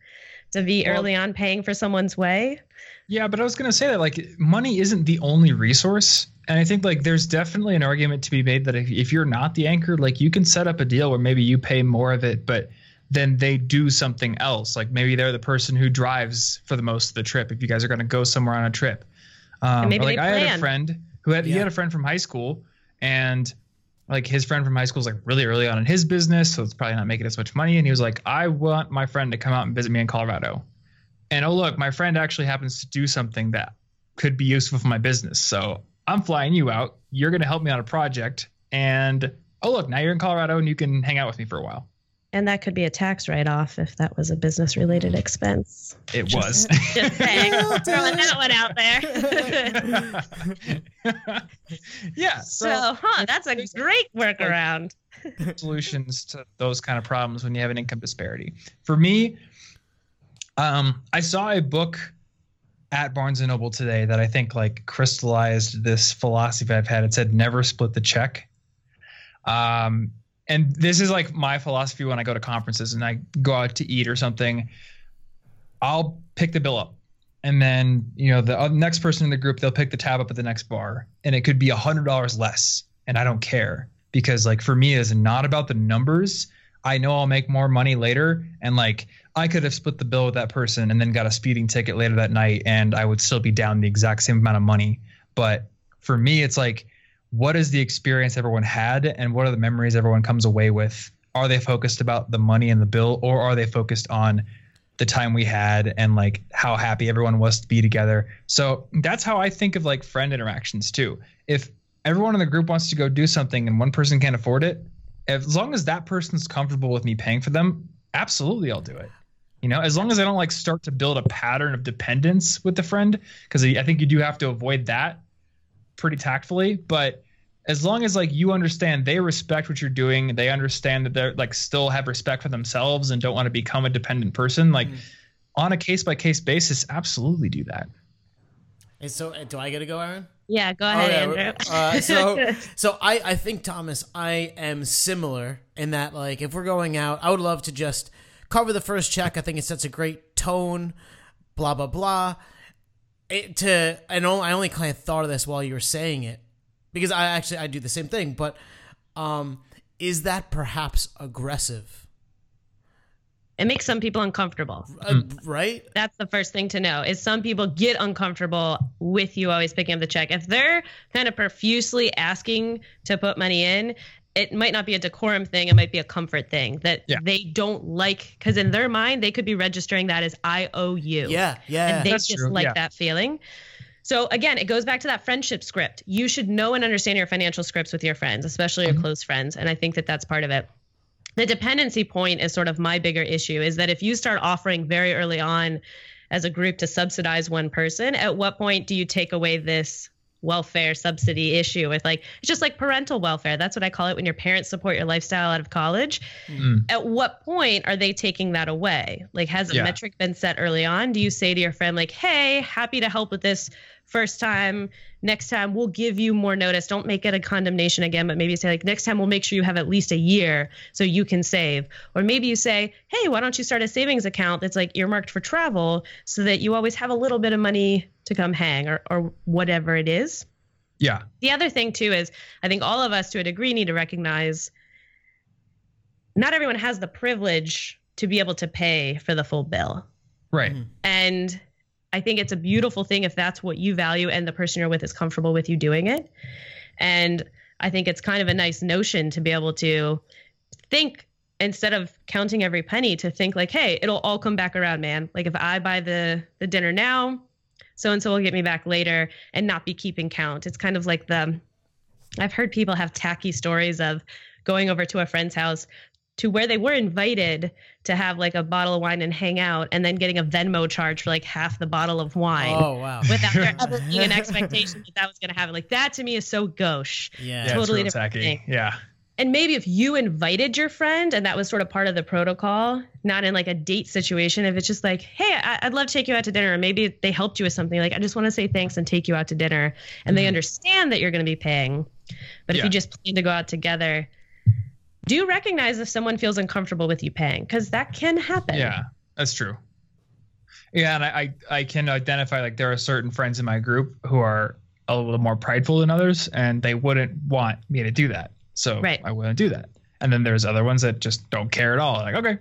to be Well- early on paying for someone's way Yeah, but I was gonna say that like money isn't the only resource, and I think like there's definitely an argument to be made that if, if you're not the anchor, like you can set up a deal where maybe you pay more of it, but then they do something else. Like maybe they're the person who drives for the most of the trip. If you guys are gonna go somewhere on a trip, um, maybe or, like they I had a friend who had he had a friend from high school, and like his friend from high school is like really early on in his business, so it's probably not making as much money. And he was like, I want my friend to come out and visit me in Colorado. And oh look, my friend actually happens to do something that could be useful for my business. So I'm flying you out. You're going to help me on a project. And oh look, now you're in Colorado and you can hang out with me for a while. And that could be a tax write-off if that was a business related expense It was. just saying throwing that one out there yeah. so So, huh that's a great workaround solutions to those kind of problems when you have an income disparity. For me, um, I saw a book at Barnes and Noble today that I think like crystallized this philosophy I've had. It said never split the check. Um, and this is like my philosophy when I go to conferences and I go out to eat or something. I'll pick the bill up. And then, you know, the next person in the group, they'll pick the tab up at the next bar and it could be a hundred dollars less. And I don't care because like for me, it's not about the numbers. I know I'll make more money later. And like I could have split the bill with that person and then got a speeding ticket later that night and I would still be down the exact same amount of money. But for me, it's like, what is the experience everyone had and what are the memories everyone comes away with? Are they focused about the money and the bill or are they focused on the time we had and like how happy everyone was to be together? So that's how I think of like friend interactions too. If everyone in the group wants to go do something and one person can't afford it, as long as that person's comfortable with me paying for them, absolutely I'll do it. You know, as long as I don't like start to build a pattern of dependence with the friend, because I think you do have to avoid that pretty tactfully. But as long as like you understand they respect what you're doing, they understand that they're like still have respect for themselves and don't want to become a dependent person, like Mm. on a case by case basis, absolutely do that. And so, uh, do I get to go, Erin? yeah go ahead Okay, andrew uh, so, so I, I think Thomas, I am similar in that like if we're going out, I would love to just cover the first check. I think it sets a great tone. Blah blah blah. It, to and know I only kind of thought of this while you were saying it because I actually I do the same thing. But um, is that perhaps aggressive? it makes some people uncomfortable Uh, right? that's the first thing to know is some people get uncomfortable with you always picking up the check if they're kind of profusely asking to put money in it might not be a decorum thing it might be a comfort thing that Yeah. they don't like because in their mind they could be registering that as i owe you Yeah, yeah. and they That's just true, like yeah. that feeling so again it goes back to that friendship script you should know and understand your financial scripts with your friends especially your Mhm. close friends and i think that that's part of it the dependency point is sort of my bigger issue is that if you start offering very early on as a group to subsidize one person at what point do you take away this welfare subsidy issue with like it's just like parental welfare. That's what i call it when your parents support your lifestyle out of college. Mm. at what point are they taking that away? Like has a Yeah. metric been set early on? Do you say to your friend like hey happy to help with this first time. Next time we'll give you more notice. Don't make it a condemnation again but maybe say like next time we'll make sure you have at least a year so you can save. Or maybe you say hey why don't you start a savings account that's like earmarked for travel so that you always have a little bit of money to to come hang or, or whatever it is. Yeah. The other thing too is I think all of us to a degree need to recognize not everyone has the privilege to be able to pay for the full bill. Right. Mm-hmm. And I think it's a beautiful thing if that's what you value and the person you're with is comfortable with you doing it. And I think it's kind of a nice notion to be able to think instead of counting every penny to think like, hey, it'll all come back around, man. Like if I buy the the dinner now, so and so will get me back later and not be keeping count. It's kind of like the I've heard people have tacky stories of going over to a friend's house to where they were invited to have like a bottle of wine and hang out and then getting a Venmo charge for like half the bottle of wine. Oh wow. Without there ever being an expectation that that was going to happen. Like that to me is so gauche. Yeah. Yeah, Totally it's real different tacky. thing. Yeah. And maybe if you invited your friend and that was sort of part of the protocol, not in like a date situation, if it's just like, hey, I- I'd love to take you out to dinner, or maybe they helped you with something, like, I just want to say thanks and take you out to dinner, and they mm-hmm. understand that you're going to be paying. But if you just plan to go out together, do recognize if someone feels uncomfortable with you paying, because that can happen. Yeah, that's true. Yeah, and I, I I can identify like there are certain friends in my group who are a little more prideful than others, and they wouldn't want me to do that. So Right. I wouldn't do that. And then there's other ones that just don't care at all. Like, okay,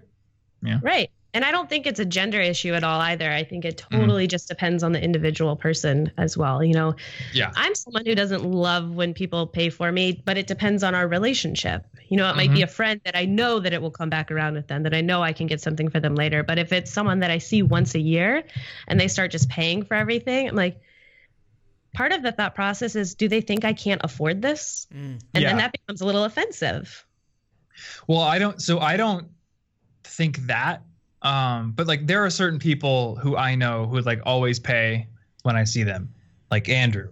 Yeah. Right. And I don't think it's a gender issue at all either. I think it Mm-hmm. totally just depends on the individual person as well. You know, yeah, I'm someone who doesn't love when people pay for me, but it depends on our relationship. You know, it might Mm-hmm. be a friend that I know that it will come back around with them, that I know I can get something for them later. But if it's someone that I see once a year and they start just paying for everything, I'm like, part of the thought process is do they think I can't afford this? And Yeah. then that becomes a little offensive. Well, I don't. So I don't think that. Um, but like there are certain people who I know who like always pay when I see them, like Andrew.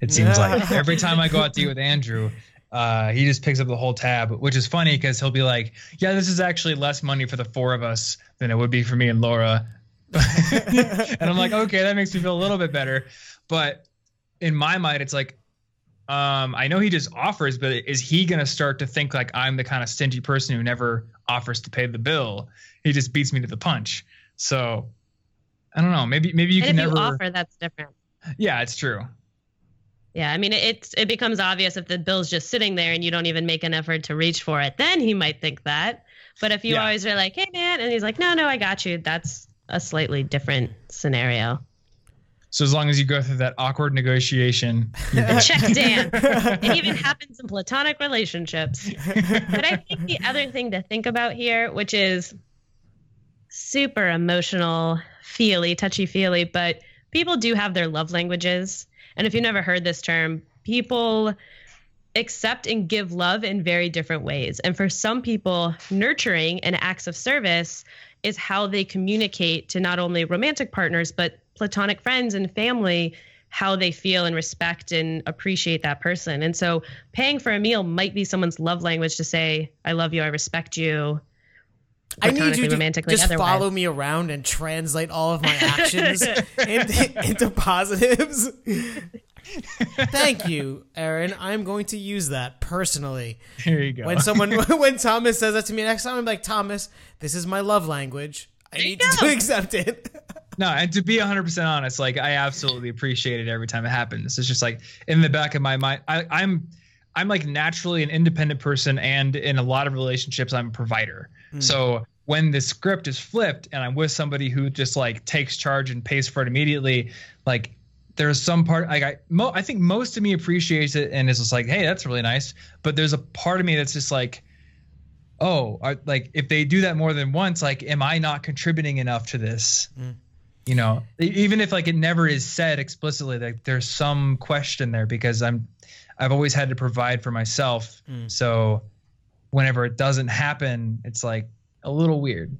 It seems like every time I go out to eat with Andrew, uh, he just picks up the whole tab, which is funny because he'll be like, "Yeah, this is actually less money for the four of us than it would be for me and Laura." and I'm like, "Okay, that makes me feel a little bit better." But in my mind, it's like, um, I know he just offers, but is he gonna start to think like I'm the kind of stingy person who never offers to pay the bill? He just beats me to the punch. So I don't know. Maybe maybe you and can if never. you offer, that's different. yeah, it's true. Yeah, I mean, it's, it becomes obvious if the bill's just sitting there and you don't even make an effort to reach for it. Then he might think that. But if you Yeah. always are like, "Hey, man," and he's like, "No, no, I got you," that's a slightly different scenario. So as long as you go through that awkward negotiation, you're. Check Dan. it even happens in platonic relationships. But I think the other thing to think about here, which is super emotional, feely, touchy feely, but people do have their love languages. And if you've never heard this term, people accept and give love in very different ways. And for some people, nurturing and acts of service is how they communicate to not only romantic partners, but platonic friends and family how they feel and respect and appreciate that person. And so paying for a meal might be someone's love language to say, I love you, I respect you. I need platonically, you to romantically, just otherwise. follow me around and translate all of my actions into, into positives. Thank you, Erin. I'm going to use that personally. Here you go. When someone, when Thomas says that to me next time, I'm like, Thomas, this is my love language. I need you to accept it. No, and to be 100% honest, like I absolutely appreciate it every time it happens. It's just like in the back of my mind, I, I'm I'm like naturally an independent person, and in a lot of relationships, I'm a provider. Hmm. So when the script is flipped, and I'm with somebody who just like takes charge and pays for it immediately, like there's some part like I mo- I think most of me appreciates it and is just like, hey, that's really nice. But there's a part of me that's just like, oh, are, like if they do that more than once, like, am I not contributing enough to this? Hmm. You know, even if like it never is said explicitly, like there's some question there because I'm, I've always had to provide for myself. Hmm. So whenever it doesn't happen, it's like a little weird.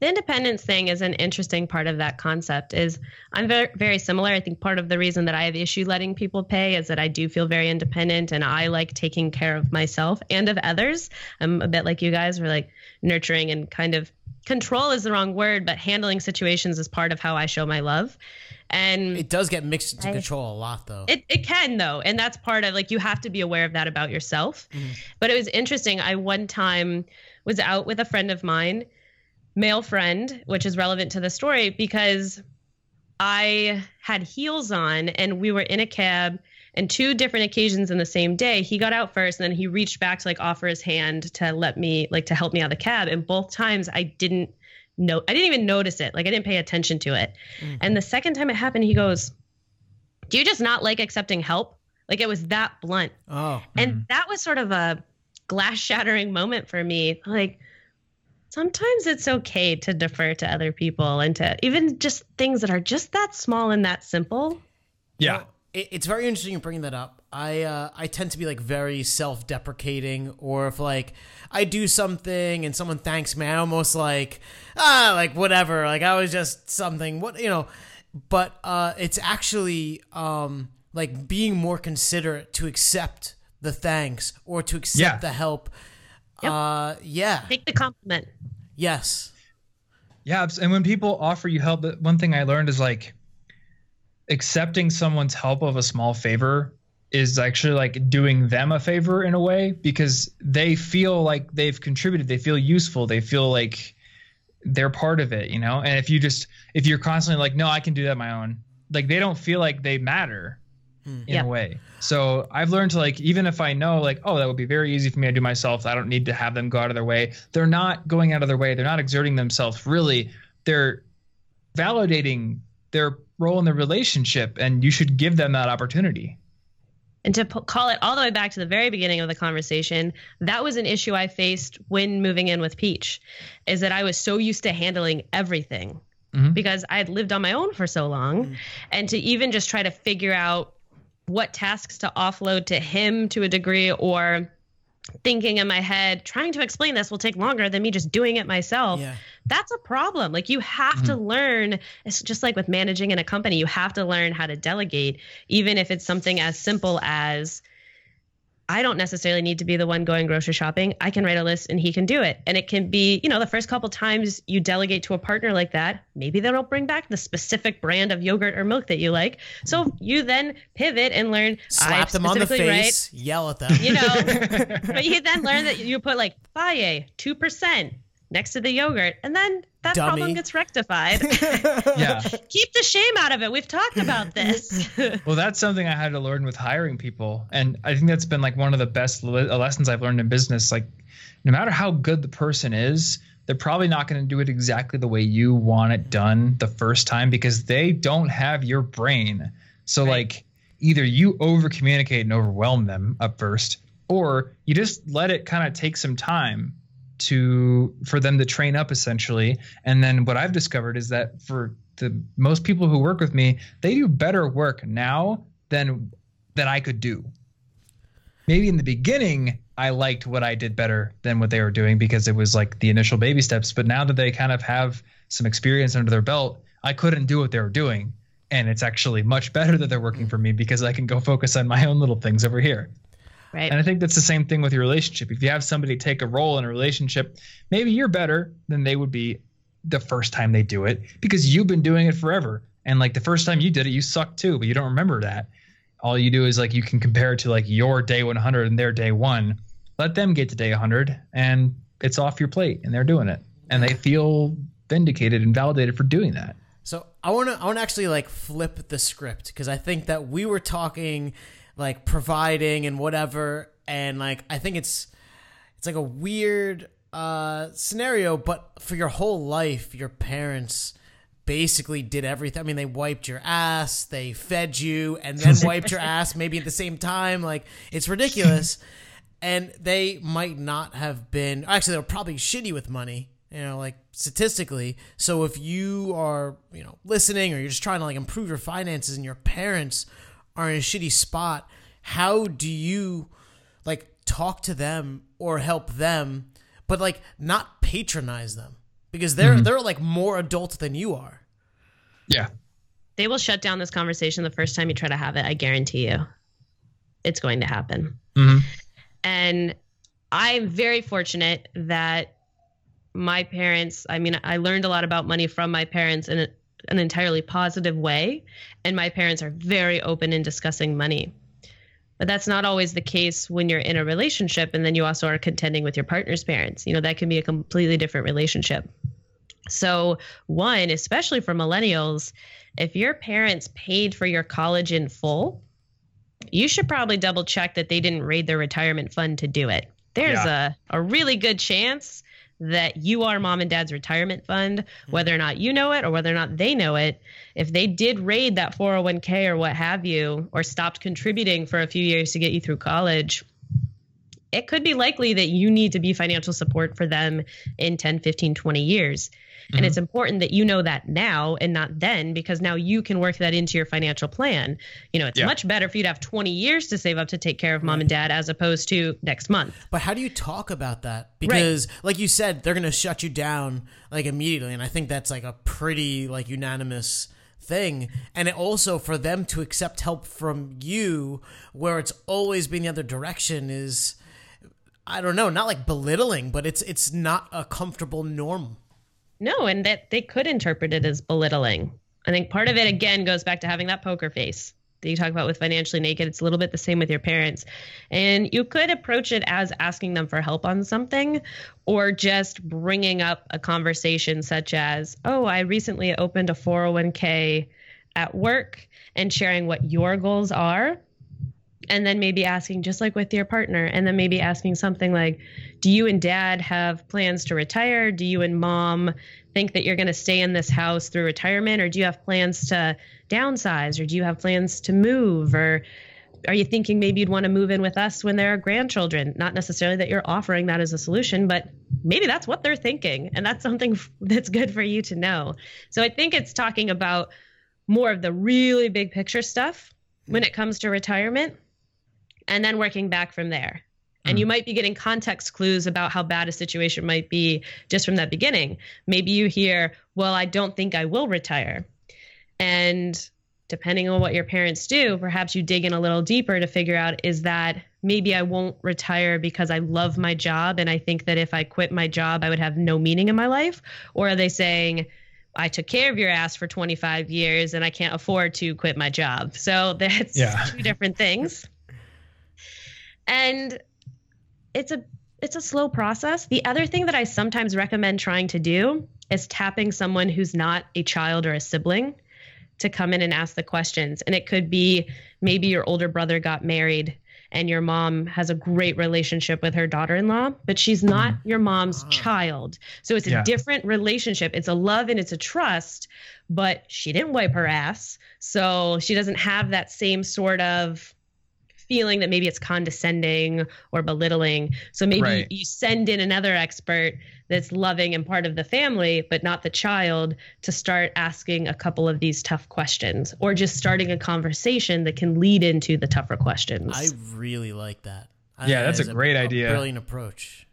the independence thing is an interesting part of that concept is i'm very, very similar i think part of the reason that i have the issue letting people pay is that i do feel very independent and i like taking care of myself and of others i'm a bit like you guys we're like nurturing and kind of control is the wrong word but handling situations is part of how i show my love. And It does get mixed into I- control a lot, though. it, it can though. And that's part of like you have to be aware of that about yourself. Mm-hmm. But it was interesting. I one time was out with a friend of mine male friend which is relevant to the story because I had heels on and we were in a cab and two different occasions in the same day he got out first and then he reached back to like offer his hand to let me like to help me out of the cab and both times I didn't know I didn't even notice it like I didn't pay attention to it mm-hmm. and the second time it happened he goes do you just not like accepting help like it was that blunt oh and mm-hmm. that was sort of a glass shattering moment for me like sometimes it's okay to defer to other people and to even just things that are just that small and that simple. Yeah. Well, it's very interesting you bringing that up. I uh, I tend to be like very self deprecating, or if like I do something and someone thanks me, I almost like ah like whatever, like I was just something what you know. But uh, it's actually um, like being more considerate to accept the thanks or to accept yeah. the help Yep. Uh, yeah. Take the compliment. Yes. Yeah, and when people offer you help, one thing I learned is like accepting someone's help of a small favor is actually like doing them a favor in a way because they feel like they've contributed, they feel useful, they feel like they're part of it, you know? And if you just if you're constantly like, "No, I can do that my own." Like they don't feel like they matter hmm. in yeah. a way. So I've learned to like, even if I know like, oh, that would be very easy for me to do myself. I don't need to have them go out of their way. They're not going out of their way. They're not exerting themselves. Really, they're validating their role in the relationship, and you should give them that opportunity. And to p- call it all the way back to the very beginning of the conversation, that was an issue I faced when moving in with Peach, is that I was so used to handling everything. Mm-hmm. Because I had lived on my own for so long. Mm-hmm. And to even just try to figure out what tasks to offload to him to a degree or thinking in my head trying to explain this will take longer than me just doing it myself yeah. that's a problem like you have mm-hmm. to learn it's just like with managing in a company you have to learn how to delegate even if it's something as simple as I don't necessarily need to be the one going grocery shopping. I can write a list and he can do it. And it can be, you know, the first couple times you delegate to a partner like that, maybe they don't bring back the specific brand of yogurt or milk that you like. So you then pivot and learn. Slap them on the face, write, yell at them. You know, but you then learn that you put like Fage, 2% next to the yogurt. And then that Dummy. problem gets rectified. yeah. Keep the shame out of it. We've talked about this. well, that's something I had to learn with hiring people. And I think that's been like one of the best le- uh, lessons I've learned in business. Like, no matter how good the person is, they're probably not going to do it exactly the way you want it done the first time because they don't have your brain. So, right. like, either you over communicate and overwhelm them up first, or you just let it kind of take some time to for them to train up essentially. And then what i've discovered is that for the most people who work with me they do better work now than than i could do. Maybe in the beginning i liked what i did better than what they were doing because it was like the initial baby steps. But now that they kind of have some experience under their belt i couldn't do what they were doing. And it's actually much better that they're working mm. for me because i can go focus on my own little things over here Right. And I think that's the same thing with your relationship. If you have somebody take a role in a relationship, maybe you're better than they would be the first time they do it because you've been doing it forever. And like the first time you did it, you sucked too, but you don't remember that. All you do is like you can compare it to like your day 100 and their day one. Let them get to day 100 and it's off your plate and they're doing it. And they feel vindicated and validated for doing that. So I want to I want to actually like flip the script because I think that we were talking like providing and whatever and like I think it's it's like a weird uh scenario but for your whole life your parents basically did everything. I mean, they wiped your ass, they fed you, and then wiped your ass maybe at the same time. Like, it's ridiculous. and they might not have been, actually, they're probably shitty with money, you know, like statistically. So if you are, you know, listening or you're just trying to like improve your finances and your parents are in a shitty spot, how do you like talk to them or help them, but like not patronize them because they're mm-hmm. they're like more adult than you are. Yeah. They will shut down this conversation the first time you try to have it. I guarantee you, it's going to happen. Mm-hmm. And I'm very fortunate that my parents, I mean, I learned a lot about money from my parents in an entirely positive way. And my parents are very open in discussing money. But that's not always the case when you're in a relationship and then you also are contending with your partner's parents. You know, that can be a completely different relationship. So, one, especially for millennials, if your parents paid for your college in full, you should probably double check that they didn't raid their retirement fund to do it. There's yeah. a, a really good chance that you are mom and dad's retirement fund, hmm. whether or not you know it or whether or not they know it. If they did raid that 401k or what have you, or stopped contributing for a few years to get you through college, it could be likely that you need to be financial support for them in 10, 15, 20 years. And mm-hmm. it's important that you know that now and not then because now you can work that into your financial plan. You know, it's yeah. much better for you to have 20 years to save up to take care of mom and dad as opposed to next month. But how do you talk about that? Because right. like you said, they're going to shut you down like immediately and I think that's like a pretty like unanimous thing and it also for them to accept help from you where it's always been the other direction is I don't know, not like belittling, but it's it's not a comfortable norm. No, and that they could interpret it as belittling. I think part of it again goes back to having that poker face that you talk about with financially naked. It's a little bit the same with your parents. And you could approach it as asking them for help on something or just bringing up a conversation such as, "Oh, I recently opened a 401k at work," and sharing what your goals are and then maybe asking just like with your partner and then maybe asking something like do you and dad have plans to retire? Do you and mom think that you're going to stay in this house through retirement? Or do you have plans to downsize? Or do you have plans to move? Or are you thinking maybe you'd want to move in with us when there are grandchildren? Not necessarily that you're offering that as a solution but maybe that's what they're thinking and that's something that's good for you to know. So i think it's talking about more of the really big picture stuff when it comes to retirement and then working back from there. And mm. you might be getting context clues about how bad a situation might be just from that beginning. Maybe you hear, well, I don't think I will retire. And depending on what your parents do, perhaps you dig in a little deeper to figure out is that maybe I won't retire because I love my job and I think that if I quit my job, I would have no meaning in my life? Or are they saying, I took care of your ass for 25 years and I can't afford to quit my job? So that's yeah. two different things and it's a it's a slow process. The other thing that I sometimes recommend trying to do is tapping someone who's not a child or a sibling to come in and ask the questions. And it could be maybe your older brother got married and your mom has a great relationship with her daughter-in-law, but she's not mm-hmm. your mom's uh, child. So it's a yeah. different relationship. It's a love and it's a trust, but she didn't wipe her ass. So she doesn't have that same sort of feeling that maybe it's condescending or belittling. So maybe right. you send in another expert that's loving and part of the family, but not the child, to start asking a couple of these tough questions or just starting a conversation that can lead into the tougher questions. I really like that. yeah, that's a great a, idea. A brilliant approach.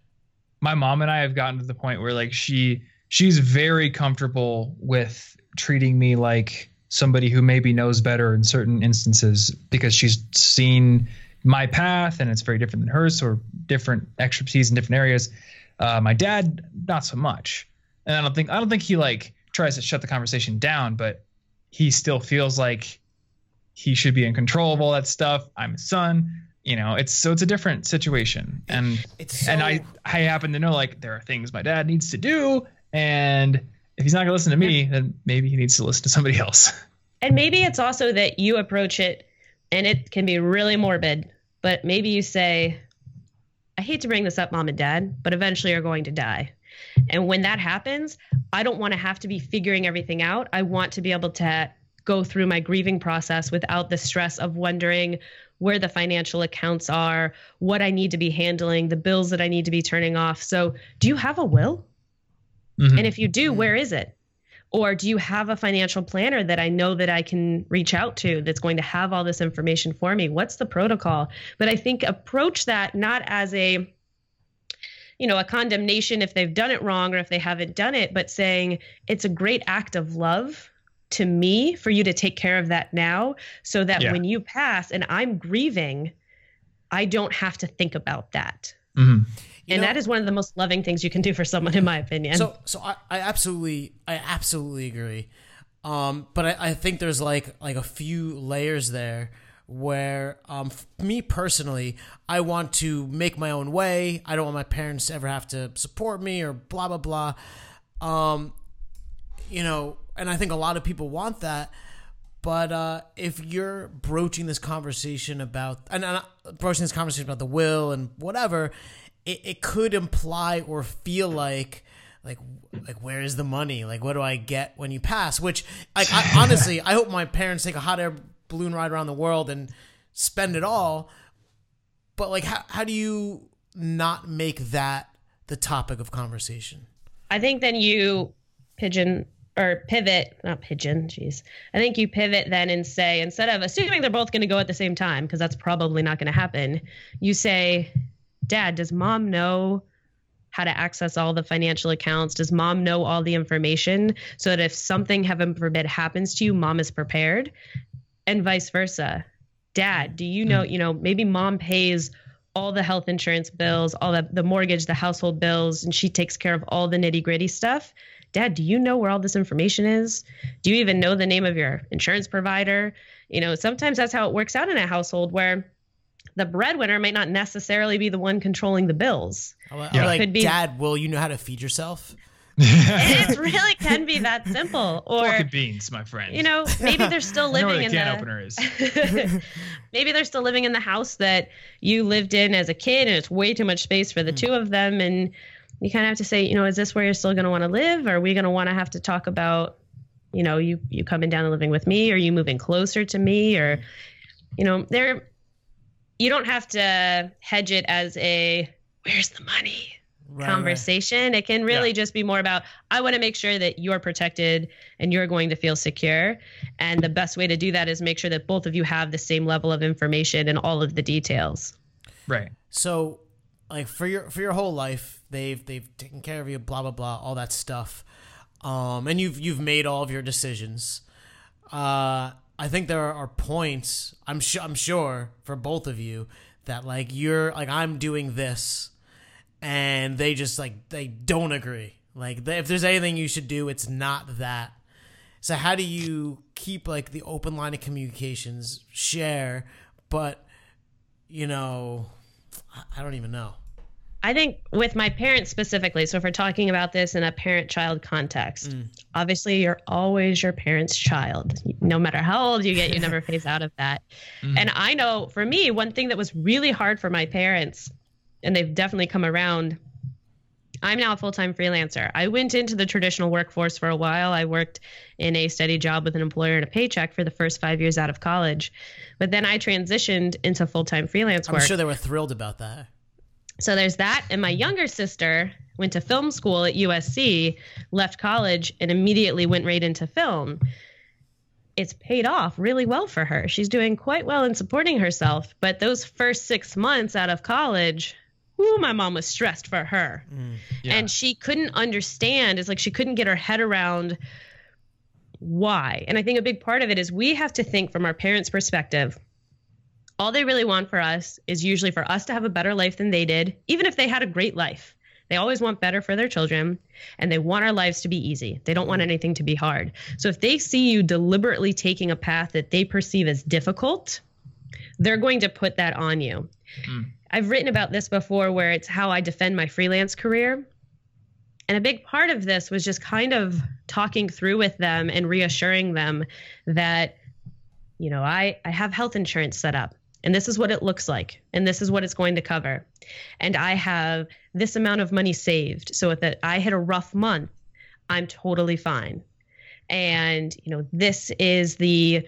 My mom and I have gotten to the point where like she she's very comfortable with treating me like somebody who maybe knows better in certain instances because she's seen my path and it's very different than hers or different expertise in different areas. Uh, my dad, not so much. And I don't think I don't think he like tries to shut the conversation down, but he still feels like he should be in control of all that stuff. I'm his son. You know, it's so it's a different situation. And so, and I I happen to know like there are things my dad needs to do and if he's not going to listen to me, then maybe he needs to listen to somebody else. And maybe it's also that you approach it and it can be really morbid, but maybe you say, I hate to bring this up, mom and dad, but eventually you're going to die. And when that happens, I don't want to have to be figuring everything out. I want to be able to go through my grieving process without the stress of wondering where the financial accounts are, what I need to be handling, the bills that I need to be turning off. So, do you have a will? Mm-hmm. And if you do, where is it? Or do you have a financial planner that I know that I can reach out to that's going to have all this information for me? What's the protocol? But I think approach that not as a you know, a condemnation if they've done it wrong or if they haven't done it, but saying it's a great act of love to me for you to take care of that now so that yeah. when you pass and I'm grieving, I don't have to think about that. Mm-hmm and know, that is one of the most loving things you can do for someone, in my opinion. So, so I, I absolutely, I absolutely agree. Um, but I, I think there's like like a few layers there where um, me personally, I want to make my own way. I don't want my parents to ever have to support me or blah blah blah. Um, you know, and I think a lot of people want that. But uh, if you're broaching this conversation about and uh, broaching this conversation about the will and whatever, it, it could imply or feel like like like where is the money? Like what do I get when you pass? Which like I, honestly, I hope my parents take a hot air balloon ride around the world and spend it all. But like how how do you not make that the topic of conversation? I think then you pigeon or pivot, not pigeon, jeez. I think you pivot then and say, instead of assuming they're both going to go at the same time, because that's probably not going to happen, you say, Dad, does mom know how to access all the financial accounts? Does mom know all the information so that if something, heaven forbid, happens to you, mom is prepared? And vice versa. Dad, do you know, hmm. you know, maybe mom pays all the health insurance bills, all the, the mortgage, the household bills, and she takes care of all the nitty gritty stuff. Dad, do you know where all this information is? Do you even know the name of your insurance provider? You know, sometimes that's how it works out in a household where the breadwinner might not necessarily be the one controlling the bills. Yeah. Like, Could be, Dad, will you know how to feed yourself? it really can be that simple. Or Pork and beans, my friend. You know, maybe they're still living the in can the opener is. maybe they're still living in the house that you lived in as a kid, and it's way too much space for the mm. two of them. And you kind of have to say, you know, is this where you're still going to want to live? Or are we going to want to have to talk about, you know, you you coming down and living with me, or you moving closer to me, or, you know, there. You don't have to hedge it as a where's the money right, conversation. Right. It can really yeah. just be more about I want to make sure that you're protected and you're going to feel secure. And the best way to do that is make sure that both of you have the same level of information and all of the details. Right. So like for your for your whole life, they've they've taken care of you, blah blah blah, all that stuff. Um, and you've you've made all of your decisions. Uh, I think there are points. I'm sure. I'm sure for both of you that like you're like I'm doing this and they just like they don't agree. Like if there's anything you should do, it's not that. So how do you keep like the open line of communications, share, but you know, I don't even know. I think with my parents specifically, so if we're talking about this in a parent child context, mm. obviously you're always your parent's child. No matter how old you get, you never phase out of that. Mm. And I know for me, one thing that was really hard for my parents and they've definitely come around. I'm now a full time freelancer. I went into the traditional workforce for a while. I worked in a steady job with an employer and a paycheck for the first five years out of college. But then I transitioned into full time freelance work. I'm sure they were thrilled about that. So there's that. And my younger sister went to film school at USC, left college, and immediately went right into film. It's paid off really well for her. She's doing quite well in supporting herself. But those first six months out of college, ooh, my mom was stressed for her. Mm, yeah. And she couldn't understand. It's like she couldn't get her head around why. And I think a big part of it is we have to think from our parents' perspective. All they really want for us is usually for us to have a better life than they did, even if they had a great life. They always want better for their children and they want our lives to be easy. They don't want anything to be hard. So if they see you deliberately taking a path that they perceive as difficult, they're going to put that on you. Mm. I've written about this before where it's how I defend my freelance career. And a big part of this was just kind of talking through with them and reassuring them that, you know, I, I have health insurance set up and this is what it looks like and this is what it's going to cover. And I have this amount of money saved so that I hit a rough month, I'm totally fine. And, you know, this is the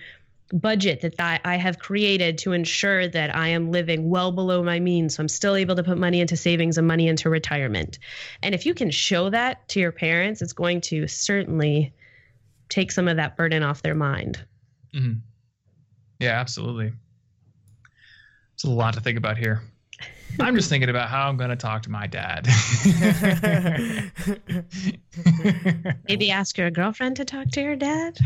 budget that I have created to ensure that I am living well below my means. So I'm still able to put money into savings and money into retirement. And if you can show that to your parents, it's going to certainly take some of that burden off their mind. Mm-hmm. Yeah, absolutely. It's a lot to think about here. I'm just thinking about how I'm going to talk to my dad. Maybe ask your girlfriend to talk to your dad.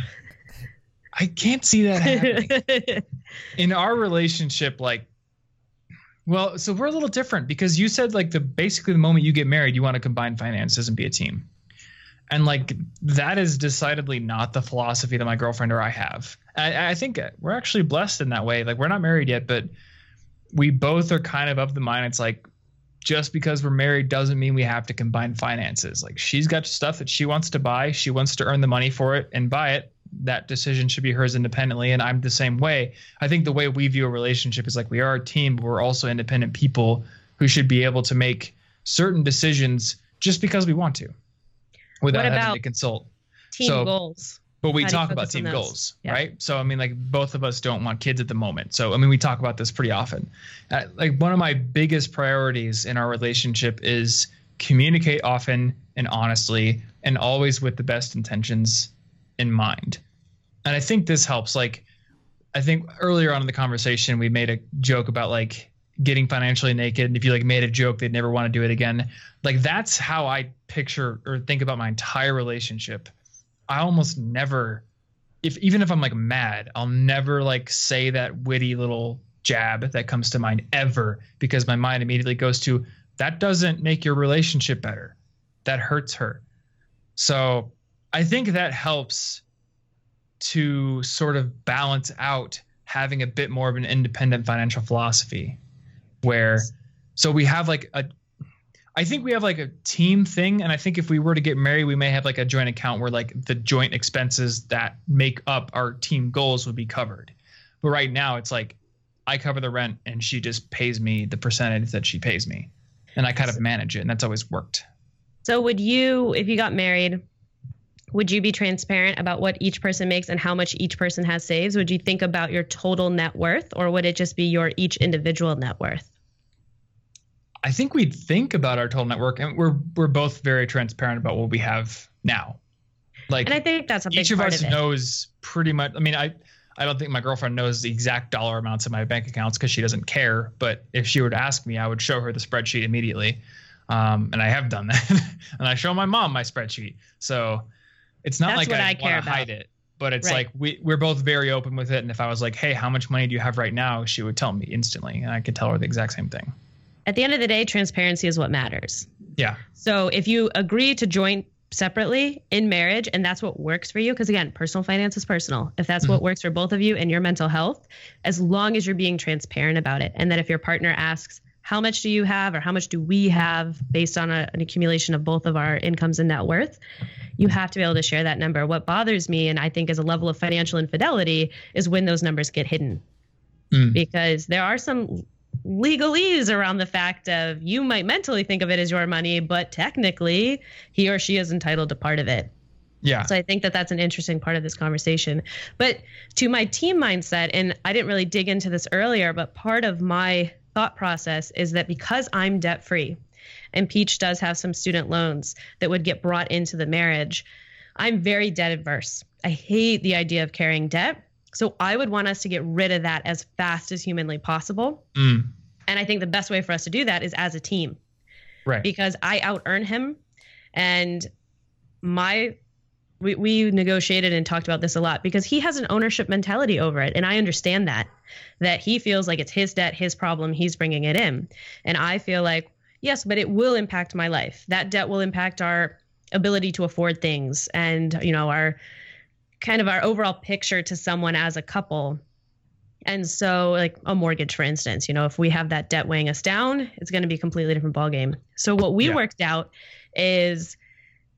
I can't see that happening. in our relationship, like, well, so we're a little different because you said like the basically the moment you get married, you want to combine finances and be a team. And like that is decidedly not the philosophy that my girlfriend or I have. I, I think we're actually blessed in that way. Like we're not married yet, but we both are kind of of the mind. It's like just because we're married doesn't mean we have to combine finances. Like she's got stuff that she wants to buy, she wants to earn the money for it and buy it. That decision should be hers independently. And I'm the same way. I think the way we view a relationship is like we are a team, but we're also independent people who should be able to make certain decisions just because we want to without having to consult. Team so, goals. But we talk about team goals, yeah. right? So I mean, like both of us don't want kids at the moment. So I mean, we talk about this pretty often. Uh, like one of my biggest priorities in our relationship is communicate often and honestly, and always with the best intentions in mind. And I think this helps. Like, I think earlier on in the conversation, we made a joke about like getting financially naked. And if you like made a joke, they'd never want to do it again. Like that's how I picture or think about my entire relationship I almost never if even if I'm like mad, I'll never like say that witty little jab that comes to mind ever because my mind immediately goes to that doesn't make your relationship better. That hurts her. So I think that helps to sort of balance out having a bit more of an independent financial philosophy where so we have like a I think we have like a team thing, and I think if we were to get married, we may have like a joint account where like the joint expenses that make up our team goals would be covered. But right now, it's like I cover the rent, and she just pays me the percentage that she pays me, and I kind of manage it, and that's always worked. So, would you, if you got married, would you be transparent about what each person makes and how much each person has saves? Would you think about your total net worth, or would it just be your each individual net worth? I think we'd think about our total network, and we're we're both very transparent about what we have now. Like, and I think that's a big each of us of knows pretty much. I mean, I I don't think my girlfriend knows the exact dollar amounts of my bank accounts because she doesn't care. But if she were to ask me, I would show her the spreadsheet immediately, um, and I have done that. and I show my mom my spreadsheet, so it's not that's like I, I want to hide it. But it's right. like we we're both very open with it. And if I was like, "Hey, how much money do you have right now?" she would tell me instantly, and I could tell her the exact same thing at the end of the day, transparency is what matters. Yeah. So if you agree to join separately in marriage and that's what works for you, because again, personal finance is personal. If that's mm-hmm. what works for both of you and your mental health, as long as you're being transparent about it, and that if your partner asks, how much do you have or how much do we have based on a, an accumulation of both of our incomes and net worth you have to be able to share that number what bothers me and i think is a level of financial infidelity is when those numbers get hidden mm. because there are some legalese around the fact of you might mentally think of it as your money, but technically he or she is entitled to part of it. Yeah. So I think that that's an interesting part of this conversation. But to my team mindset, and I didn't really dig into this earlier, but part of my thought process is that because I'm debt free and Peach does have some student loans that would get brought into the marriage, I'm very debt adverse. I hate the idea of carrying debt. So I would want us to get rid of that as fast as humanly possible. Mm. And I think the best way for us to do that is as a team. Right. Because I out earn him and my we, we negotiated and talked about this a lot because he has an ownership mentality over it and i understand that that he feels like it's his debt his problem he's bringing it in and i feel like yes but it will impact my life that debt will impact our ability to afford things and you know our kind of our overall picture to someone as a couple. And so, like a mortgage, for instance, you know, if we have that debt weighing us down, it's going to be a completely different ballgame. So, what we yeah. worked out is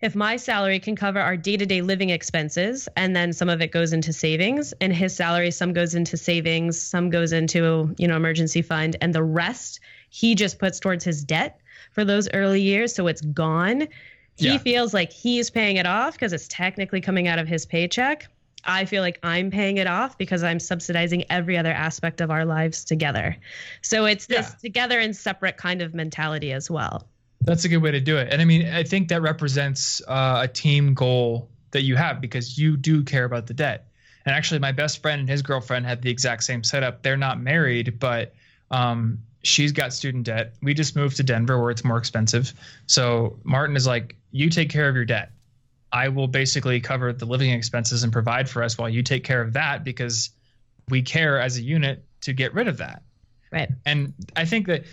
if my salary can cover our day-to-day living expenses and then some of it goes into savings and his salary some goes into savings some goes into you know emergency fund and the rest he just puts towards his debt for those early years so it's gone he yeah. feels like he's paying it off because it's technically coming out of his paycheck. I feel like I'm paying it off because I'm subsidizing every other aspect of our lives together. So it's this yeah. together and separate kind of mentality as well. That's a good way to do it. And I mean, I think that represents uh, a team goal that you have because you do care about the debt. And actually, my best friend and his girlfriend had the exact same setup. They're not married, but um, she's got student debt. We just moved to Denver where it's more expensive. So Martin is like, you take care of your debt. I will basically cover the living expenses and provide for us while you take care of that because we care as a unit to get rid of that. Right. And I think that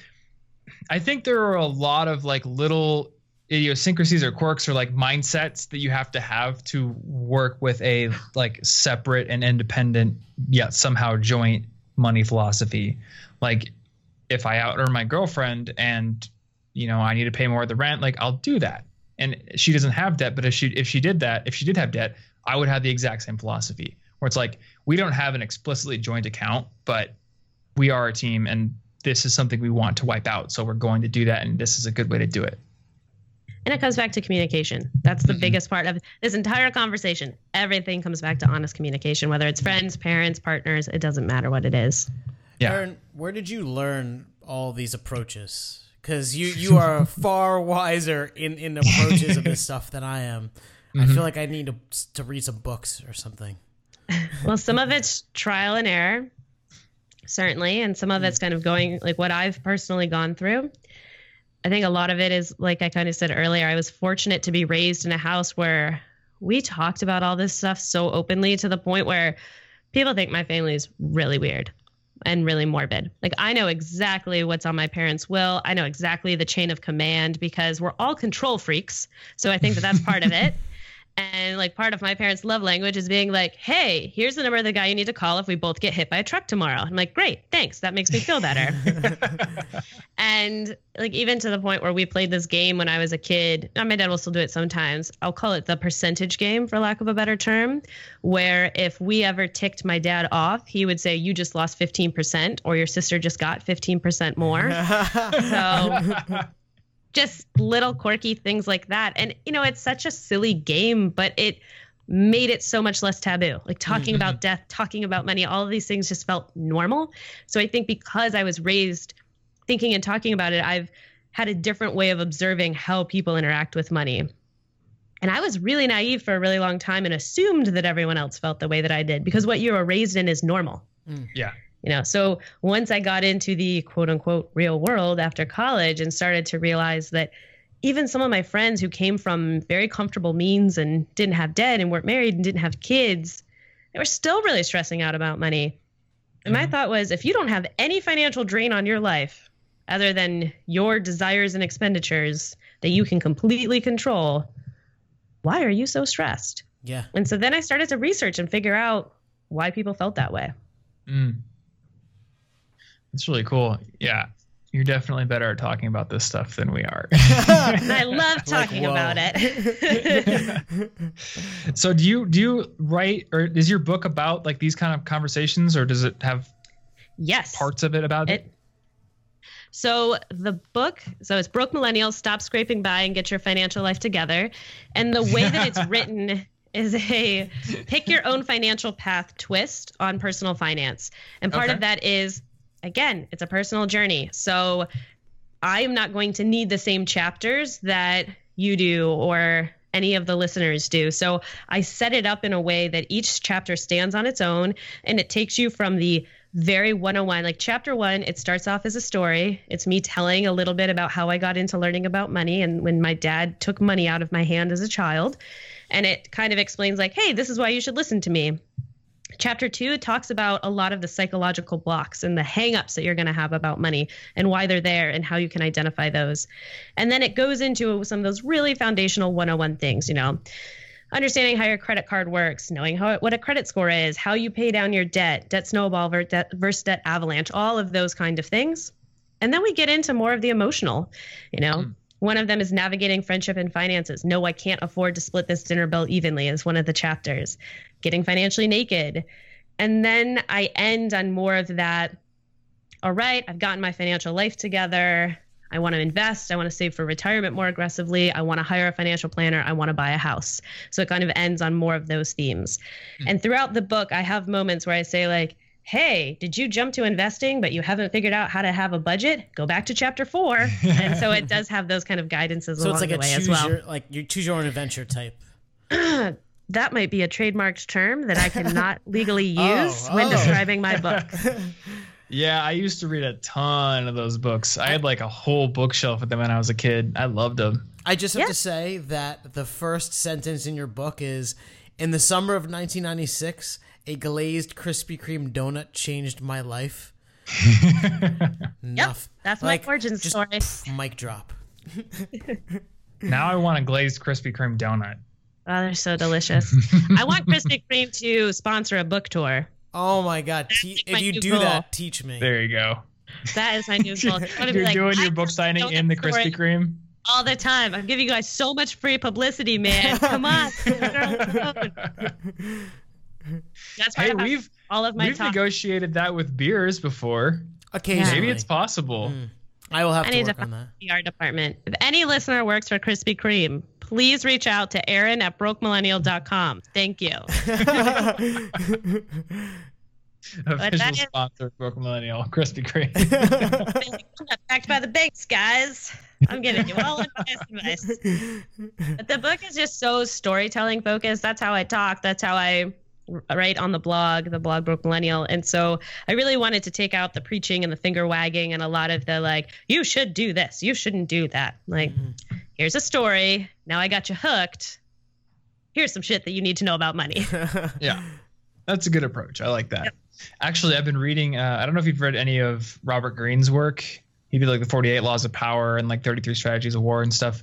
I think there are a lot of like little idiosyncrasies or quirks or like mindsets that you have to have to work with a like separate and independent yet somehow joint money philosophy. Like if I out earn my girlfriend and you know, I need to pay more of the rent, like I'll do that. And she doesn't have debt, but if she if she did that, if she did have debt, I would have the exact same philosophy where it's like we don't have an explicitly joint account, but we are a team and this is something we want to wipe out. So we're going to do that and this is a good way to do it. And it comes back to communication. That's the mm-hmm. biggest part of this entire conversation. Everything comes back to honest communication, whether it's friends, parents, partners, it doesn't matter what it is. Yeah. Erin, where did you learn all these approaches? Because you, you are far wiser in, in approaches of this stuff than I am. Mm-hmm. I feel like I need to, to read some books or something. well, some of it's trial and error, certainly, and some of it's kind of going like what I've personally gone through. I think a lot of it is like I kind of said earlier, I was fortunate to be raised in a house where we talked about all this stuff so openly to the point where people think my family is really weird and really morbid. Like I know exactly what's on my parents' will. I know exactly the chain of command because we're all control freaks. So I think that that's part of it. And like part of my parents' love language is being like, hey, here's the number of the guy you need to call if we both get hit by a truck tomorrow. I'm like, great, thanks. That makes me feel better. and like even to the point where we played this game when I was a kid, my dad will still do it sometimes. I'll call it the percentage game for lack of a better term, where if we ever ticked my dad off, he would say, You just lost 15%, or your sister just got 15% more. so just little quirky things like that. And, you know, it's such a silly game, but it made it so much less taboo. Like talking mm-hmm. about death, talking about money, all of these things just felt normal. So I think because I was raised thinking and talking about it, I've had a different way of observing how people interact with money. And I was really naive for a really long time and assumed that everyone else felt the way that I did because what you were raised in is normal. Mm. Yeah you know? So once i got into the quote unquote real world after college and started to realize that even some of my friends who came from very comfortable means and didn't have debt and weren't married and didn't have kids they were still really stressing out about money. And mm-hmm. my thought was if you don't have any financial drain on your life other than your desires and expenditures that you can completely control why are you so stressed? Yeah. And so then i started to research and figure out why people felt that way. Mm. It's really cool. Yeah. You're definitely better at talking about this stuff than we are. I love talking like, about it. so do you do you write or is your book about like these kind of conversations or does it have yes parts of it about it? it? So the book, so it's Broke Millennials, Stop Scraping By and Get Your Financial Life Together. And the way that it's written is a pick your own financial path twist on personal finance. And part okay. of that is again, it's a personal journey. So I am not going to need the same chapters that you do or any of the listeners do. So I set it up in a way that each chapter stands on its own and it takes you from the very 101 like chapter 1 it starts off as a story it's me telling a little bit about how I got into learning about money and when my dad took money out of my hand as a child and it kind of explains like hey this is why you should listen to me Chapter two talks about a lot of the psychological blocks and the hangups that you're going to have about money and why they're there and how you can identify those. And then it goes into some of those really foundational 101 things, you know, understanding how your credit card works, knowing how what a credit score is, how you pay down your debt, debt snowball versus debt avalanche, all of those kind of things. And then we get into more of the emotional, you know. Mm. One of them is navigating friendship and finances. No, I can't afford to split this dinner bill evenly, is one of the chapters. Getting financially naked. And then I end on more of that. All right, I've gotten my financial life together. I want to invest. I want to save for retirement more aggressively. I want to hire a financial planner. I want to buy a house. So it kind of ends on more of those themes. Mm-hmm. And throughout the book, I have moments where I say, like, hey, did you jump to investing, but you haven't figured out how to have a budget? Go back to chapter four. and so it does have those kind of guidances so along it's like the way as well. Your, like you choose your own adventure type. that might be a trademarked term that I cannot legally oh, use oh, when oh. describing my book. Yeah, I used to read a ton of those books. I had like a whole bookshelf of them when I was a kid. I loved them. I just have yeah. to say that the first sentence in your book is in the summer of 1996, a glazed Krispy Kreme donut changed my life. yep, that's like, my origin story. Pff, mic drop. now I want a glazed Krispy Kreme donut. Oh, they're so delicious. I want Krispy Kreme to sponsor a book tour. Oh my god! Te- if you do goal. that, teach me. There you go. That is my new goal. You're like, doing your book signing in the Krispy Kreme all the time. I'm giving you guys so much free publicity, man. Come on. That's why hey, we've all of my we've talk. negotiated that with beers before. Occasionally, maybe it's possible. Mm. I will have I to work on that. PR department. If any listener works for Krispy Kreme, please reach out to Erin at brokemillennial.com. Thank you. Official sponsor, Broke Millennial, Krispy Kreme. Backed by the banks, guys. I'm giving you all advice, advice. But the book is just so storytelling focused. That's how I talk. That's how I write on the blog, the blog Broke Millennial. And so I really wanted to take out the preaching and the finger wagging and a lot of the like, you should do this, you shouldn't do that. Like, mm-hmm. here's a story. Now I got you hooked. Here's some shit that you need to know about money. yeah. That's a good approach. I like that. Yep. Actually, I've been reading. Uh, I don't know if you've read any of Robert Greene's work. He did like the 48 Laws of Power and like 33 Strategies of War and stuff.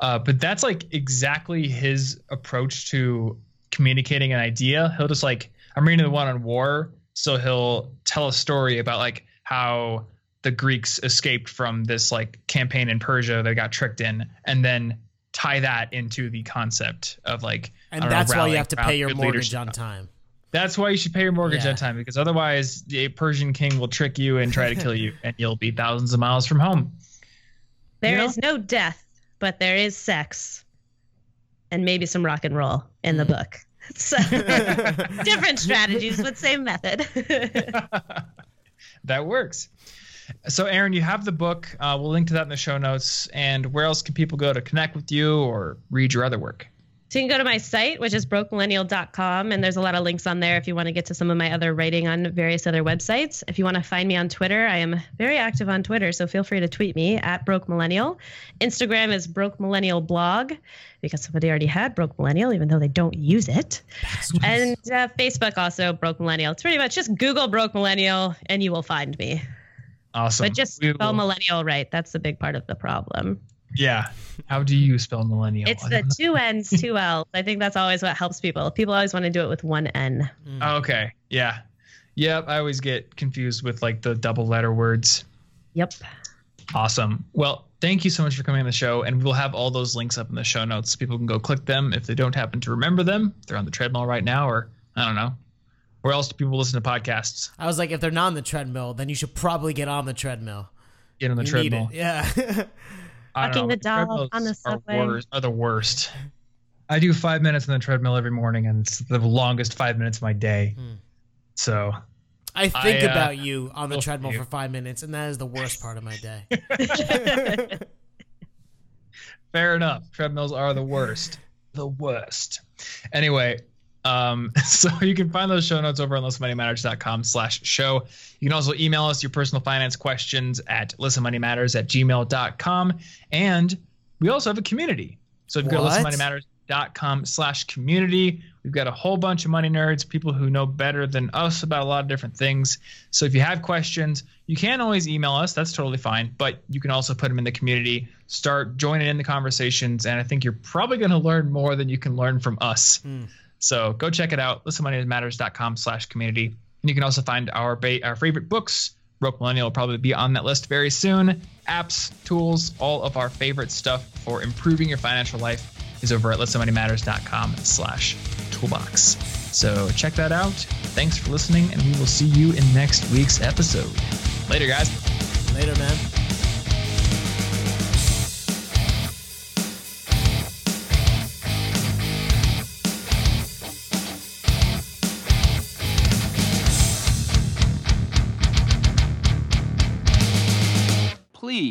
Uh, but that's like exactly his approach to communicating an idea. He'll just like I'm reading the one on war, so he'll tell a story about like how the Greeks escaped from this like campaign in Persia they got tricked in, and then tie that into the concept of like and that's know, why you have to pay your mortgage leadership. on time. That's why you should pay your mortgage yeah. on time because otherwise a Persian king will trick you and try to kill you, and you'll be thousands of miles from home. There you know? is no death, but there is sex, and maybe some rock and roll in the mm. book. So different strategies, but same method. that works. So, Erin, you have the book. Uh, we'll link to that in the show notes. And where else can people go to connect with you or read your other work? So you can go to my site, which is brokemillennial.com, and there's a lot of links on there if you want to get to some of my other writing on various other websites. If you want to find me on Twitter, I am very active on Twitter, so feel free to tweet me at Broke Millennial. Instagram is Broke Millennial Blog because somebody already had Broke Millennial, even though they don't use it. And uh, Facebook also Broke Millennial. It's pretty much just Google Broke Millennial and you will find me. Awesome. But just spell millennial right. That's the big part of the problem. Yeah. How do you spell millennial? It's the two N's, two L's. I think that's always what helps people. People always want to do it with one N. Mm. Okay. Yeah. Yep. I always get confused with like the double letter words. Yep. Awesome. Well, thank you so much for coming on the show. And we'll have all those links up in the show notes. So people can go click them if they don't happen to remember them. They're on the treadmill right now, or I don't know. Where else do people listen to podcasts? I was like, if they're not on the treadmill, then you should probably get on the treadmill. Get on the you treadmill. Yeah. Fucking the dog on the subway. Are, worst, are the worst. I do five minutes on the treadmill every morning, and it's the longest five minutes of my day. Hmm. So I think I, uh, about you on the treadmill for five minutes, and that is the worst part of my day. Fair enough. Treadmills are the worst. The worst. Anyway, um, so you can find those show notes over on listenmoneymatters.com slash show. You can also email us your personal finance questions at listenmoneymatters at gmail.com. And we also have a community. So if you go to listenmoneymatters.com slash community, we've got a whole bunch of money nerds, people who know better than us about a lot of different things. So if you have questions, you can always email us. That's totally fine. But you can also put them in the community, start joining in the conversations. And I think you're probably going to learn more than you can learn from us. Mm. So go check it out, listenmoneymatters.com slash community. And you can also find our, ba- our favorite books. Broke Millennial will probably be on that list very soon. Apps, tools, all of our favorite stuff for improving your financial life is over at listenmoneymatters.com slash toolbox. So check that out. Thanks for listening, and we will see you in next week's episode. Later, guys. Later, man.